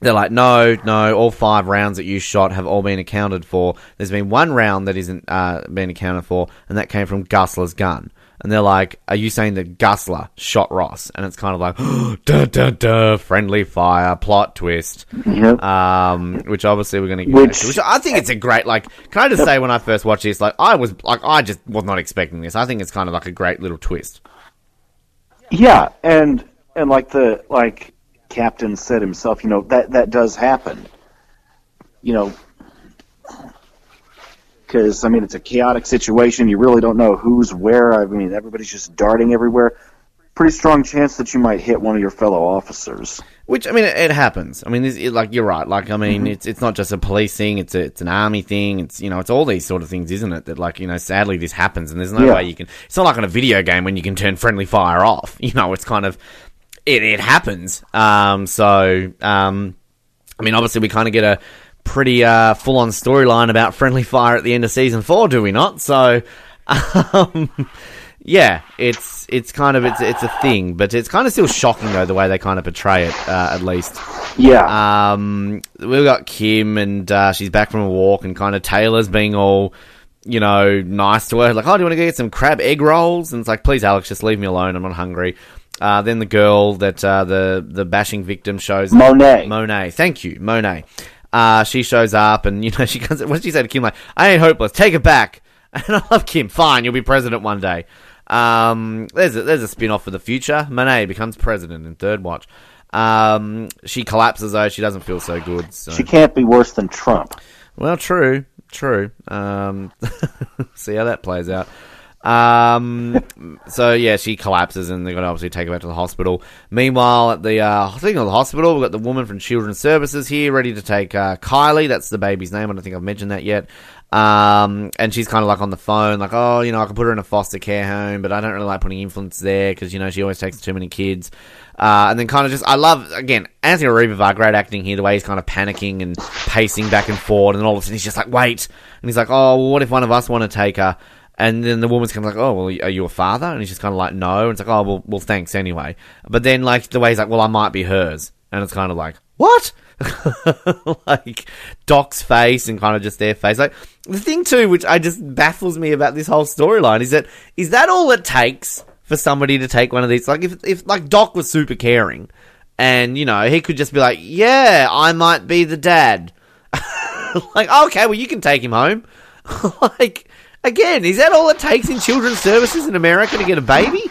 they're like, no, no, all five rounds that you shot have all been accounted for. There's been one round that isn't uh, been accounted for, and that came from Gusler's gun. And they're like, "Are you saying that Gusler shot Ross?" And it's kind of like, "Duh duh duh, friendly fire, plot twist." Yep. um, which obviously we're going to get Which- to, which I think it's a great like. Can I just say when I first watched this, like I was like I just was not expecting this. I think it's kind of like a great little twist. Yeah, and and like the like Captain said himself, you know that that does happen. You know, because I mean it's a chaotic situation. You really don't know who's where. I mean everybody's just darting everywhere. Pretty strong chance that you might hit one of your fellow officers. Which I mean, it, it happens. I mean, it, like you're right. Like I mean, Mm-hmm. it's it's not just a police thing. It's a, it's an army thing. It's you know, it's all these sort of things, isn't it? That like you know, sadly this happens, and there's no Yeah. way you can. It's not like on a video game when you can turn friendly fire off. You know, it's kind of it it happens. Um, so um, I mean, obviously we kind of get a pretty uh, full on storyline about friendly fire at the end of season four, do we not? So. Um, yeah, it's it's kind of it's it's a thing, but it's kind of still shocking though the way they kind of portray it. Uh, at least, Yeah, um, we've got Kim and uh, she's back from a walk, and kind of Taylor's being all, you know, nice to her, like, oh, do you want to go get some crab egg rolls? And it's like, please, Alex, just leave me alone. I'm not hungry. Uh, then the girl that uh, the the bashing victim shows Monet. Monet, thank you, Monet. Uh, she shows up, and you know she comes. What did she say to Kim? Like, I ain't hopeless. Take it back. And I love Kim. Fine, you'll be president one day. Um, there's a, there's a spin off for the future. Monet becomes president in Third Watch. Um, she collapses though. She doesn't feel so good. So. she can't be worse than Trump. Well, true, true. Um, see how that plays out. Um, so yeah, she collapses, and they're going to obviously take her back to the hospital. Meanwhile, at the uh, of the hospital, we've got the woman from Children's Services here, ready to take uh, Kylie. That's the baby's name. I don't think I've mentioned that yet. Um, and she's kind of like on the phone, like, oh, you know, I can put her in a foster care home, but I don't really like putting influence there because you know she always takes too many kids. Uh, and then kind of just, I love again Anthony Ruivivar, great acting here. The way he's kind of panicking and pacing back and forth, and all of a sudden he's just like, wait, and he's like, oh, well, what if one of us want to take her? And then the woman's kind of like, oh, well, are you a father? And he's just kind of like, no. And it's like, oh, well, well, thanks anyway. But then, like, the way he's like, well, I might be hers. And it's kind of like, what? like, Doc's face and kind of just their face. Like, the thing, too, which I just baffles me about this whole storyline is that, is that all it takes for somebody to take one of these? Like, if, if, like, Doc was super caring and, you know, he could just be like, yeah, I might be the dad. like, okay, well, you can take him home. like, again, is that all it takes in children's services in America to get a baby?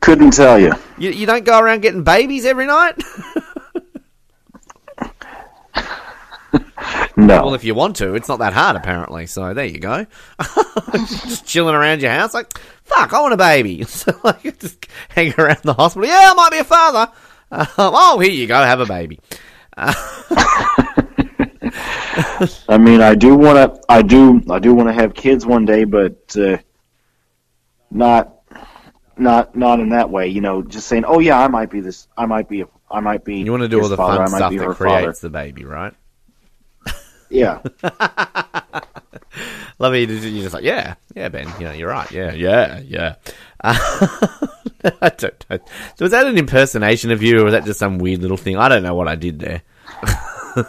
Couldn't tell you. You, you don't go around getting babies every night? No. well, if you want to, it's not that hard, apparently. So there you go. just chilling around your house, like, fuck, I want a baby. So, like, just hang around the hospital. Yeah, I might be a father. Oh, here you go, have a baby. I mean, I do want to. I do. I do want to have kids one day, but uh, not, not, not in that way. You know, just saying, "Oh yeah, I might be this. I might be. A, I might be." You want to do all the father, fun stuff that creates father. the baby, right? Yeah. Love it. You're just like, yeah, yeah, Ben. You know, you're right. Yeah, yeah, yeah. Uh, I don't know. So was that an impersonation of you, or was that just some weird little thing? I don't know what I did there.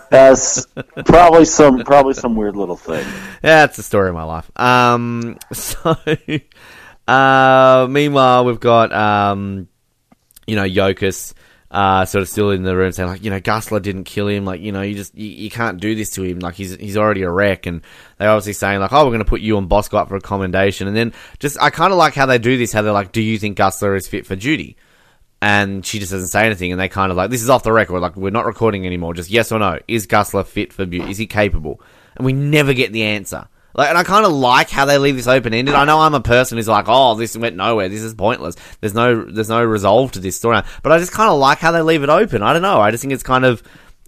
That's probably some probably some weird little thing. Yeah, that's the story of my life. Um, so, uh, meanwhile, we've got, um, you know, Yokas, uh, sort of still in the room saying, like, you know, Gusler didn't kill him. Like, you know, you just, you, you can't do this to him. Like, he's, he's already a wreck. And they're obviously saying, like, oh, we're going to put you and Bosco up for a commendation. And then just, I kind of like how they do this, how they're like, do you think Gusler is fit for duty? And she just doesn't say anything, and they kind of like, this is off the record, like, we're not recording anymore, just yes or no, is Gusler fit for beauty? Is he capable? And we never get the answer. Like, and I kind of like how they leave this open ended. I know I'm a person who's like, oh, this went nowhere. This is pointless. There's no, there's no resolve to this story. But I just kind of like how they leave it open. I don't know. I just think it's kind of,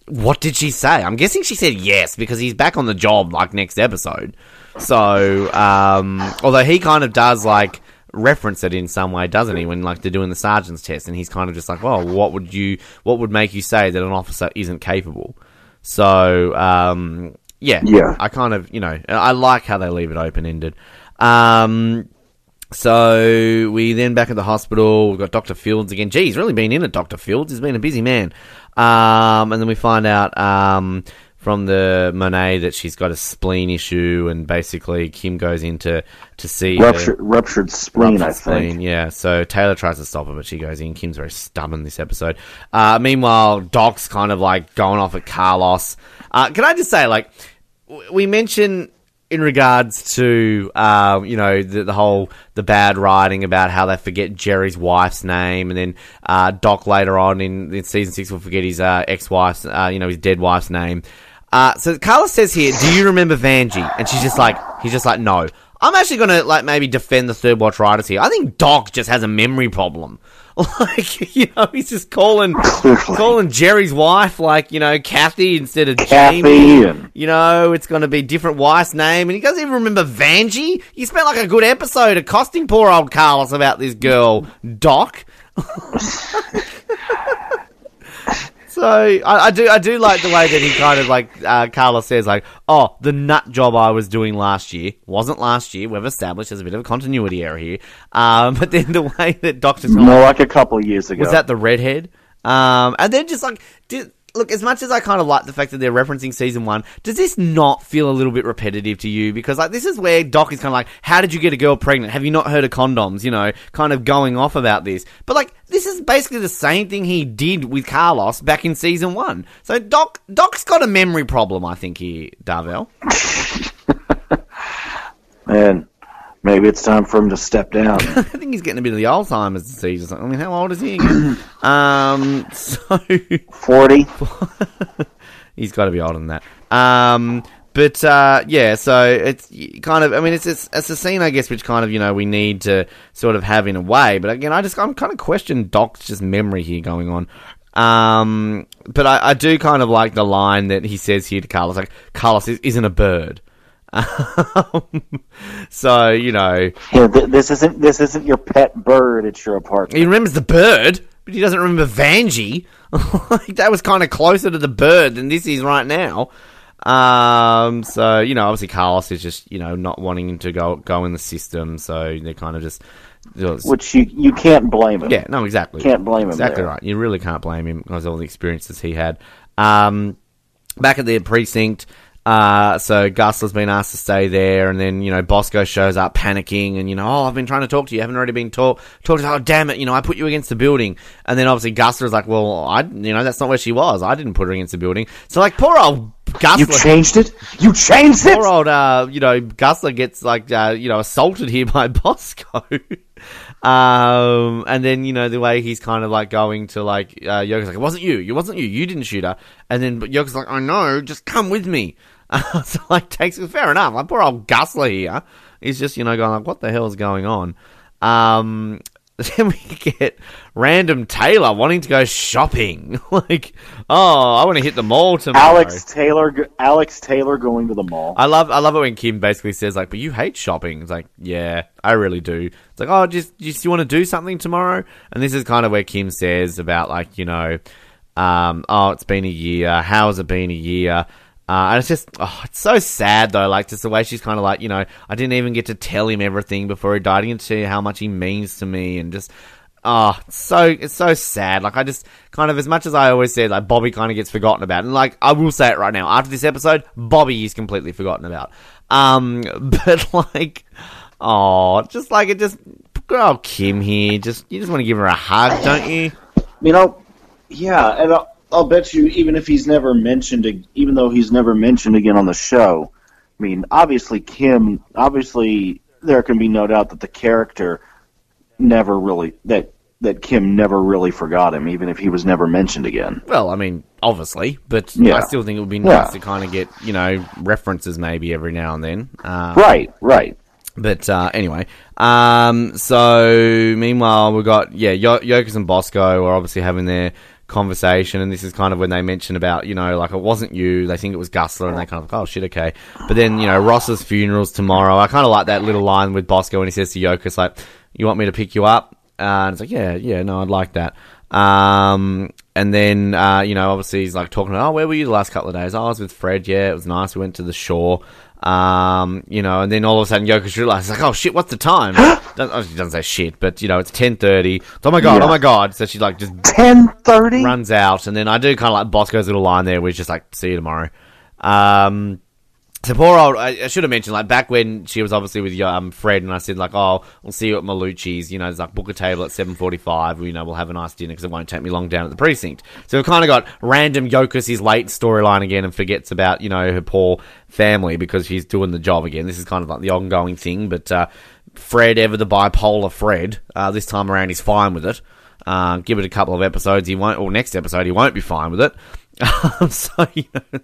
what did she say? I'm guessing she said yes because he's back on the job like next episode. So, um, although he kind of does like reference it in some way, doesn't he? When like they're doing the sergeant's test, and he's kind of just like, well, what would you, what would make you say that an officer isn't capable? So, um, yeah, Yeah. I kind of, you know, I like how they leave it open ended. Um, so we then back at the hospital. We've got Doctor Fields again. Gee, he's really been in it. Doctor Fields. He's been a busy man. Um, and then we find out um, from the Monet that she's got a spleen issue, and basically Kim goes in to, to see her- Ruptured, ruptured spleen, I spleen, think. yeah. So Taylor tries to stop her, but she goes in. Kim's very stubborn this episode. Uh, meanwhile, Doc's kind of like going off at Carlos. Uh, can I just say, like, we mentioned in regards to, um, you know, the, the whole the bad writing about how they forget Jerry's wife's name, and then uh, Doc later on in, in season six will forget his uh, ex-wife's, uh, you know, his dead wife's name. Uh, so Carlos says here, "Do you remember Vanjie?" And she's just like, he's just like, "No." I'm actually gonna like maybe defend the third watch writers here. I think Doc just has a memory problem. Like you know, he's just calling calling Jerry's wife like you know Kathy instead of Kathy Jamie. and- You know, it's going to be different wife's name, and he doesn't even remember Vanjie. He spent like a good episode accosting poor old Carlos about this girl, Doc. So I, I do I do like the way that he kind of like uh, Carlos says like oh the nut job I was doing last year wasn't last year we've established there's a bit of a continuity error here um, but then the way that Doctor's More like a couple years ago. was that the redhead? Um, and then just like, did, look, as much as I kind of like the fact that they're referencing season one, does this not feel a little bit repetitive to you? Because like, this is where Doc is kind of like, how did you get a girl pregnant? Have you not heard of condoms? You know, kind of going off about this. But like, this is basically the same thing he did with Carlos back in season one. So Doc, Doc's got a memory problem, I think here, Darvell. Man, maybe it's time for him to step down. I think he's getting a bit of the Alzheimer's disease or something. I mean, how old is he again? um, so. 40? He's got to be older than that. Um, but uh, yeah, so it's kind of. I mean, it's, it's it's a scene, I guess, which kind of you know we need to sort of have in a way. But again, I just I'm kind of question Doc's just memory here going on. Um, but I, I do kind of like the line that he says here to Carlos, like Carlos isn't a bird. Um, so you know Yeah, th- this isn't this isn't your pet bird. It's your apartment. he remembers the bird, but he doesn't remember Vanjie. like, that was kind of closer to the bird than this is right now. Um, so you know, obviously Carlos is just you know not wanting to go go in the system, so they're kind of just. Which you you can't blame him. Yeah, no, exactly. You can't blame him Exactly there. right. You really can't blame him because of all the experiences he had. Um, back at the precinct, uh, so Gustler's been asked to stay there, and then you know Bosco shows up panicking, and you know, oh, I've been trying to talk to you, haven't already been talk talked to. Oh, damn it, you know, I put you against the building, and then obviously Gustler's like, well, I, you know, that's not where she was. I didn't put her against the building. So like, poor old Gustler. You changed it. You changed it. Poor old, uh, you know, Gustler gets like, uh, you know, assaulted here by Bosco. um, and then you know the way he's kind of like going to like uh, Yokas like, it wasn't you, it wasn't you, you didn't shoot her. And then but Yokas like, I know, just come with me. Uh, so like takes it. fair enough. Like poor old Gusler here. He's just you know going like, what the hell is going on? Um, then we get random Taylor wanting to go shopping. like, oh, I want to hit the mall tomorrow. Alex Taylor. Alex Taylor going to the mall. I love I love it when Kim basically says like, "But you hate shopping." It's like, "Yeah, I really do." It's like, "Oh, just just you want to do something tomorrow?" And this is kind of where Kim says about like, you know, um, "Oh, it's been a year. How has it been a year?" Uh, and it's just, oh, it's so sad though. Like just the way she's kind of like, you know, I didn't even get to tell him everything before he died. I tell how much he means to me, and just. Oh, it's so it's so sad. Like I just kind of as much as I always said, like Bobby kind of gets forgotten about, and like I will say it right now, after this episode, Bobby is completely forgotten about. Um, but like, oh, just like it, just old Kim here. Just you just want to give her a hug, don't you? You know, yeah, and I'll, I'll bet you, even if he's never mentioned, even though he's never mentioned again on the show, I mean, obviously Kim, obviously there can be no doubt that the character never really that that Kim never really forgot him, even if he was never mentioned again. Well, I mean, obviously, but Yeah. I still think it would be nice Yeah. to kind of get you know references maybe every now and then. Uh, Right, right. But uh, anyway, um, so meanwhile we have got yeah, Yokas and Bosco are obviously having their conversation, and this is kind of when they mention about you know like it wasn't you, they think it was Gustler, and they kind of like, oh shit, okay. But then you know Ross's funeral's tomorrow. I kind of like that little line with Bosco when he says to Yokas like, "You want me to pick you up?" Uh, and it's like, yeah, yeah, no, I'd like that. Um, and then, uh, you know, obviously he's like talking about, oh, where were you the last couple of days? Oh, I was with Fred. Yeah, it was nice. We went to the shore. Um, you know, and then all of a sudden Yokas realizes like, oh shit, what's the time? doesn't, oh, she doesn't say shit, but you know, it's ten thirty. Oh my god, Yeah. oh my god. So she like just Ten thirty. runs out, and then I do kind of like Bosco's little line there, where he's just like, see you tomorrow. Um, so poor old. I, should have mentioned like back when she was obviously with your um Fred, and I said like, oh, we'll see you at Malucci's. You know, it's like book a table at seven forty-five. You know, we'll have a nice dinner because it won't take me long down at the precinct. So we've kind of got random Yokas his late storyline again, and forgets about you know her poor family because she's doing the job again. This is kind of like the ongoing thing, but uh, Fred, ever the bipolar Fred, uh, this time around he's fine with it. Uh, give it a couple of episodes, he won't, or next episode he won't be fine with it. Um, so, you know,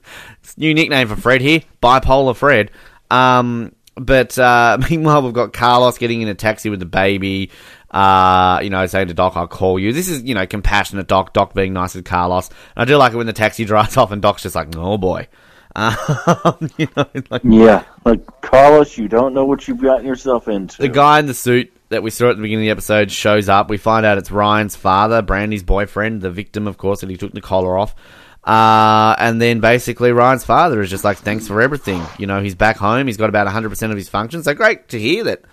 new nickname for Fred here, bipolar Fred. Um, but uh, meanwhile, we've got Carlos getting in a taxi with the baby. Uh, you know, saying to Doc, "I'll call you." This is, you know, compassionate Doc. Doc being nice with Carlos. And I do like it when the taxi drives off and Doc's just like, "Oh boy," um, you know, like Yeah, like Carlos, you don't know what you've gotten yourself into. the guy in the suit that we saw at the beginning of the episode shows up. We find out it's Ryan's father, Brandy's boyfriend, the victim, of course, that he took the collar off. Uh, and then basically Ryan's father is just like, thanks for everything. You know, he's back home. He's got about 100% of his functions. So great to hear that.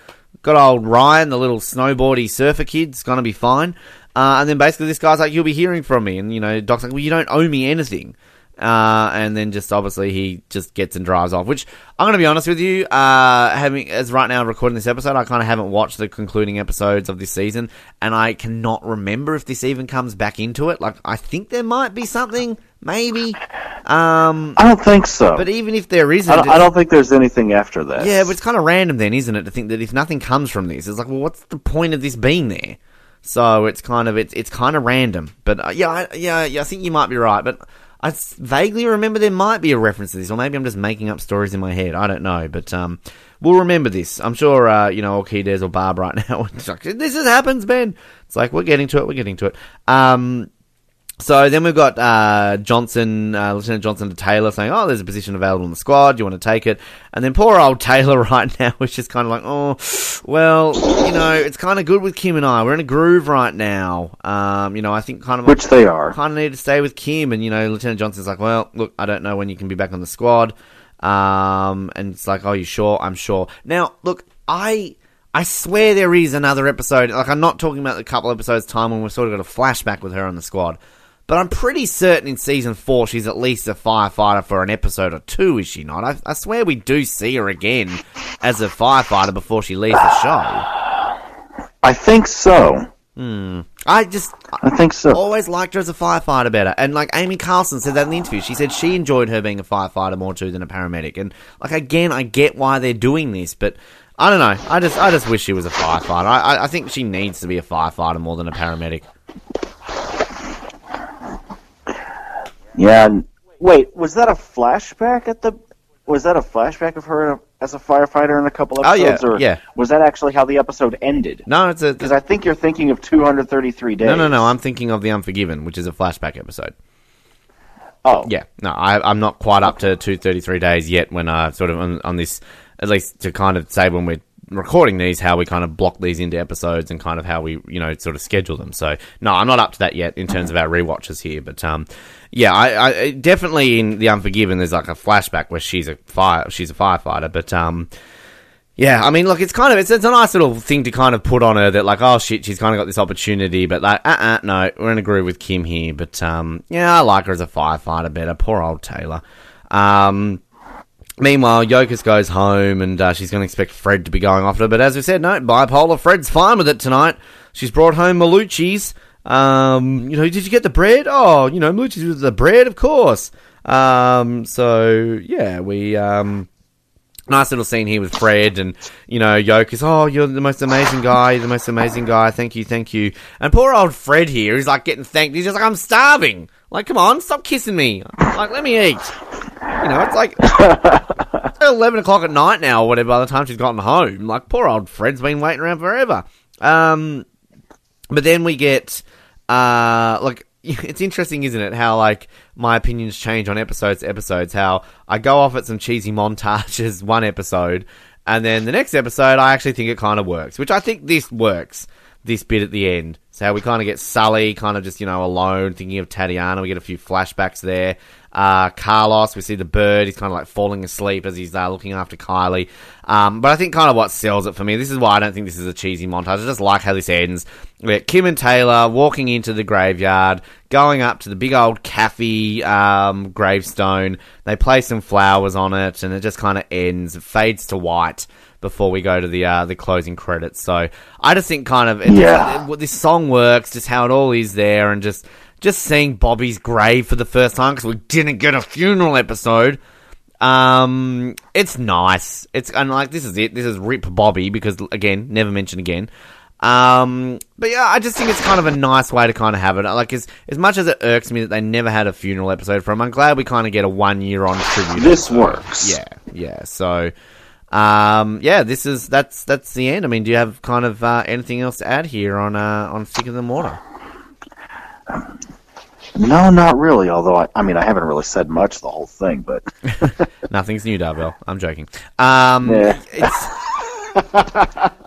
Got old Ryan, the little snowboardy surfer kid, is going to be fine. Uh, and then basically this guy's like, you'll be hearing from me. And, you know, Doc's like, well, you don't owe me anything. Uh, and then just obviously he just gets and drives off. Which I'm going to be honest with you, uh, having as right now recording this episode, I kind of haven't watched the concluding episodes of this season, and I cannot remember if this even comes back into it. Like I think there might be something, maybe. Um, I don't think so. but even if there isn't, I, don't, I don't think there's anything after that. yeah, but it's kind of random then, isn't it? To think that if nothing comes from this, it's like, well, what's the point of this being there? So it's kind of it's it's kind of random. But uh, yeah, I, yeah, yeah, I think you might be right. But I vaguely remember there might be a reference to this, or maybe I'm just making up stories in my head. I don't know, but um, we'll remember this. I'm sure uh, you know, Orchides or Barb right now. this just happens, Ben. It's like we're getting to it. We're getting to it. Um, so then we've got uh, Johnson, uh, Lieutenant Johnson to Taylor saying, "Oh, there's a position available in the squad. Do you want to take it?" And then poor old Taylor right now is just kind of like, "Oh, well, you know, it's kind of good with Kim and I. We're in a groove right now. Um, you know, I think kind of Which they are. kind of need to stay with Kim." And you know, Lieutenant Johnson's like, "Well, look, I don't know when you can be back on the squad." Um, and it's like, "Oh, you sure?" I'm sure. Now, look, I. I swear there is another episode. Like, I'm not talking about the couple episodes time when we've sort of got a flashback with her on the squad. But I'm pretty certain in season four she's at least a firefighter for an episode or two, is she not? I, I swear we do see her again as a firefighter before she leaves the show. I think so. Hmm. I just I think so. always liked her as a firefighter better. And like Amy Carlson said that in the interview, she said she enjoyed her being a firefighter more too than a paramedic. And like again, I get why they're doing this, but I don't know. I just I just wish she was a firefighter. I, I, I think she needs to be a firefighter more than a paramedic. Yeah. Wait, was that a flashback at the? Was that a flashback of her as a firefighter in a couple episodes? Oh, yeah, or yeah. was that actually how the episode ended? No, it's a Because I think you're thinking of 233 days. no, no, no. I'm thinking of the Unforgiven, which is a flashback episode. Oh, Yeah, no, I, I'm not quite up to 233 days yet when I sort of on, on this, at least to kind of say when we're recording these, how we kind of block these into episodes and kind of how we, you know, sort of schedule them. So, no, I'm not up to that yet in terms of our rewatches here. But, um, yeah, I, I definitely in The Unforgiven, there's like a flashback where she's a fire, she's a firefighter. But, um, yeah, I mean, look, it's kind of it's, it's a nice little thing to kind of put on her that like, oh shit, she's kind of got this opportunity, but like, uh, uh no, we're in a groove with Kim here, but um, yeah, I like her as a firefighter better. Poor old Taylor. Um, meanwhile, Yokas goes home and uh, she's going to expect Fred to be going after her, but as we said, no, bipolar. Fred's fine with it tonight. She's brought home Malucci's. Um, you know, did you get the bread? Oh, you know, Malucci's with the bread, of course. Um, so yeah, we um nice little scene here with Fred and you know Yoke oh you're the most amazing guy you're the most amazing guy thank you thank you and poor old Fred here he's like getting thanked he's just like I'm starving like come on stop kissing me like let me eat you know it's like 11 o'clock at night now or whatever by the time she's gotten home. Like poor old Fred's been waiting around forever. Um but then we get uh like it's interesting isn't it how like my opinions change on episodes to episodes. How i go off at some cheesy montages one episode and then the next episode i actually think it kind of works which i think this works this bit at the end. So we kind of get sully kind of just you know alone thinking of tatiana. We get a few flashbacks there uh, Carlos. We see the bird. He's kind of like falling asleep as he's uh, looking after Kylie. Um, but I think kind of what sells it for me. This is why I don't think this is a cheesy montage. I just like how this ends. We Kim and Taylor walking into the graveyard, going up to the big old Caffey um, gravestone. They place some flowers on it, and it just kind of ends. Fades to white before we go to the uh, the closing credits. So I just think kind of yeah. this song works, just how it all is there, and just just seeing Bobby's grave for the first time because we didn't get a funeral episode. Um, it's nice. It's and like this is it. This is Rip Bobby because again, never mentioned again. Um, but yeah, I just think it's kind of a nice way to kind of have it. Like as as much as it irks me that they never had a funeral episode from, I'm glad we kind of get a one year on tribute. This episode. works. Yeah, yeah. So, um, yeah, this is that's that's the end. I mean, do you have kind of uh, anything else to add here on uh on Thicker Than Water? No, not really. Although I, I mean, I haven't really said much the whole thing, but nothing's new, Darvell. I'm joking. Um, yeah.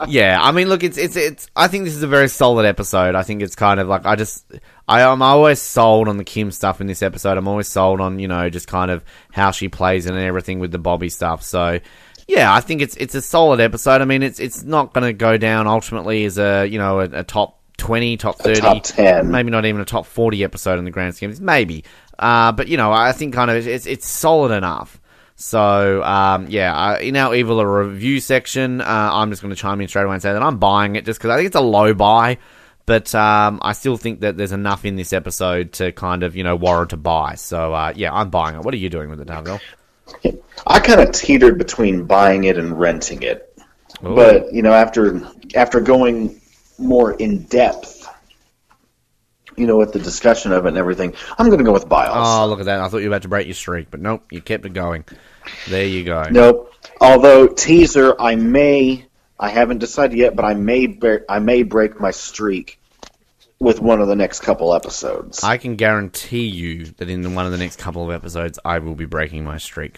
yeah, I mean, look, it's it's it's. I think this is a very solid episode. I think it's kind of like I just I am always sold on the Kim stuff in this episode. I'm always sold on you know just kind of how she plays and everything with the Bobby stuff. So yeah, I think it's it's a solid episode. I mean, it's it's not going to go down ultimately as a you know a, a top 20, top 30, top 10. maybe not even a top 40 episode in the grand scheme. Maybe. Uh, but, you know, I think kind of it's, it's solid enough. So, um, yeah, uh, in our Evil review section, uh, I'm just going to chime in straight away and say that I'm buying it just because I think it's a low buy. But um, I still think that there's enough in this episode to kind of, you know, warrant a buy. So, uh, yeah, I'm buying it. What are you doing with it, Darvell? I kind of teetered between buying it and renting it. Ooh. But, you know, after after going more in depth, you know, with the discussion of it and everything, I'm going to go with Biles. Oh, look at that! I thought you were about to break your streak, but nope, you kept it going. There you go. Nope. Although teaser, I may, I haven't decided yet, but I may, I may break my streak with one of the next couple episodes. I can guarantee you that in one of the next couple of episodes, I will be breaking my streak.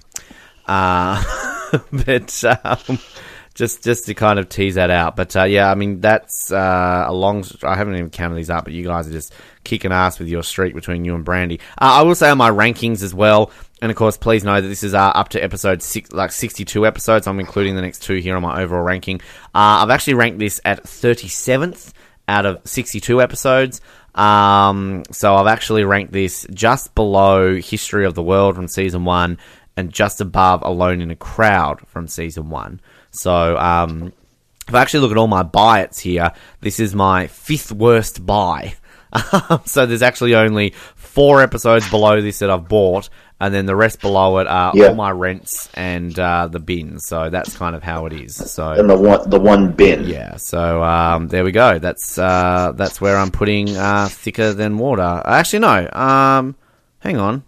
Uh, but um, just just to kind of tease that out. But uh, yeah, I mean that's uh, a long. I haven't even counted these up, but you guys are just kicking ass with your streak between you and Brandy. Uh, I will say on my rankings as well. And of course, please know that this is uh, up to episode six, like sixty-two episodes. I'm including the next two here on my overall ranking. Uh, I've actually ranked this at thirty-seventh out of sixty-two episodes. Um, so I've actually ranked this just below History of the World from season one, and just above Alone in a Crowd from season one. So, um, if I actually look at all my buy here, this is my fifth worst buy. so there's actually only four episodes below this that I've bought, and then the rest below it are yeah. all my rents and uh, the bins. So that's kind of how it is. So and the one the one bin. Yeah. So um, there we go. That's uh, that's where I'm putting uh, thicker than water. Actually, no. Um, hang on.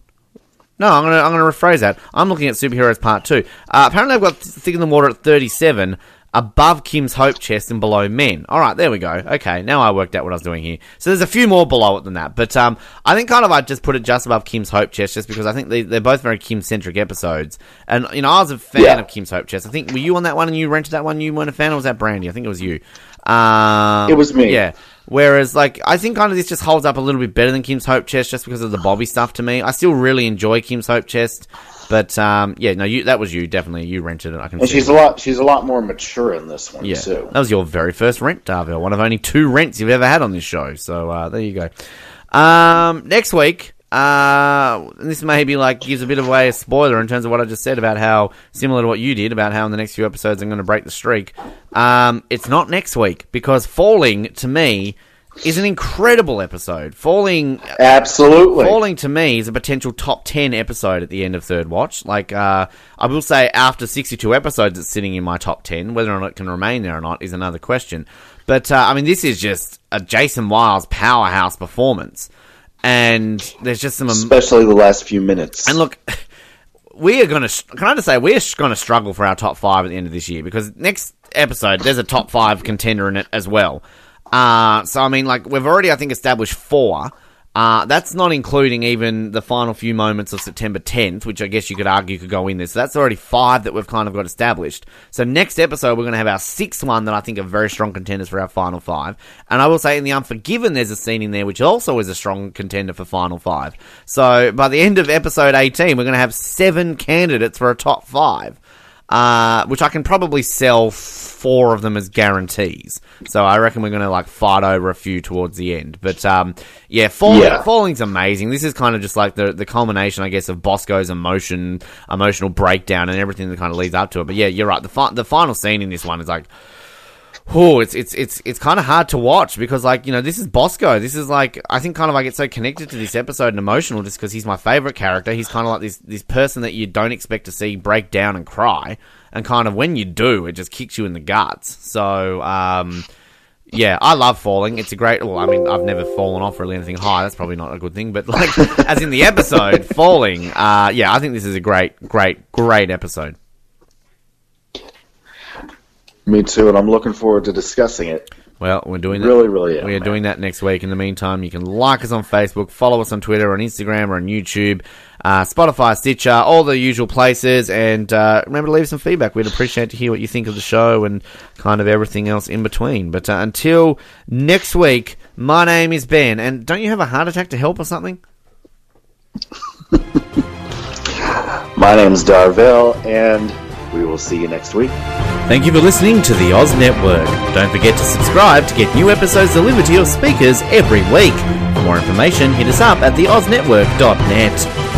No, I'm gonna I'm gonna rephrase that. I'm looking at superheroes part two. Uh, apparently, I've got Thick in the Water at 37, above Kim's Hope Chest and below Men. All right, there we go. Okay, now I worked out what I was doing here. So there's a few more below it than that, but um, I think kind of I just put it just above Kim's Hope Chest, just because I think they, they're both very Kim centric episodes. And you know, I was a fan yeah. of Kim's Hope Chest. I think were you on that one and you rented that one? You weren't a fan, or was that Brandy? I think it was you. Um, it was me. Yeah. Whereas, like, I think kind of this just holds up a little bit better than Kim's Hope Chest just because of the Bobby stuff to me. I still really enjoy Kim's Hope Chest, but um, yeah, no, you that was you definitely. You rented it. I can. And she's it. a lot. She's a lot more mature in this one yeah. too. That was your very first rent, Darvell. One of only two rents you've ever had on this show. So uh, there you go. Um, next week, uh, this maybe like gives a bit of a spoiler in terms of what I just said about how similar to what you did about how in the next few episodes I'm going to break the streak. Um, it's not next week because Falling to me is an incredible episode. Falling, absolutely. Falling to me is a potential top ten episode at the end of third watch. Like, uh, I will say, after sixty-two episodes, it's sitting in my top ten. Whether or not it can remain there or not is another question. But uh, I mean, this is just a Jason Wiles powerhouse performance and there's just some, especially the last few minutes. And look, we are going to. Can I just say we're going to struggle for our top five at the end of this year because next episode there's a top five contender in it as well. Uh, so I mean, like we've already I think established four. Uh, that's not including even the final few moments of September 10th, which I guess you could argue could go in there. So that's already five that we've kind of got established. So next episode, we're going to have our sixth one that I think are very strong contenders for our final five. And I will say in The Unforgiven, there's a scene in there which also is a strong contender for final five. So by the end of episode 18, we're going to have seven candidates for a top five uh, which I can probably sell four of them as guarantees. So I reckon we're going to like fight over a few towards the end. But um, yeah, Falling, Yeah. Falling's amazing. This is kind of just like the the culmination, I guess, of Bosco's emotion, emotional breakdown, and everything that kind of leads up to it. But yeah, you're right. The fi- the final scene in this one is like. Oh, it's it's it's it's kind of hard to watch because like you know this is Bosco. This is like I think kind of I get so connected to this episode and emotional just because he's my favorite character. He's kind of like this this person that you don't expect to see break down and cry, and kind of when you do, it just kicks you in the guts. So um, yeah, I love falling. It's a great. Well, I mean, I've never fallen off really anything high. That's probably not a good thing, but like as in the episode falling, uh, yeah, I think this is a great, great, great episode. Me too, and I'm looking forward to discussing it. Well, we're doing that. Really, really am. We are man. doing that next week. In the meantime, you can like us on Facebook, follow us on Twitter, on Instagram, or on YouTube, uh, Spotify, Stitcher, all the usual places. And uh, remember to leave some feedback. We'd appreciate to hear what you think of the show and kind of everything else in between. But uh, until next week, my name is Ben. And don't you have a heart attack to help or something? My name's Darvell, and we will see you next week. Thank you for listening to the Oz Network. Don't forget to subscribe to get new episodes delivered to your speakers every week. For more information, hit us up at theoznetwork.net.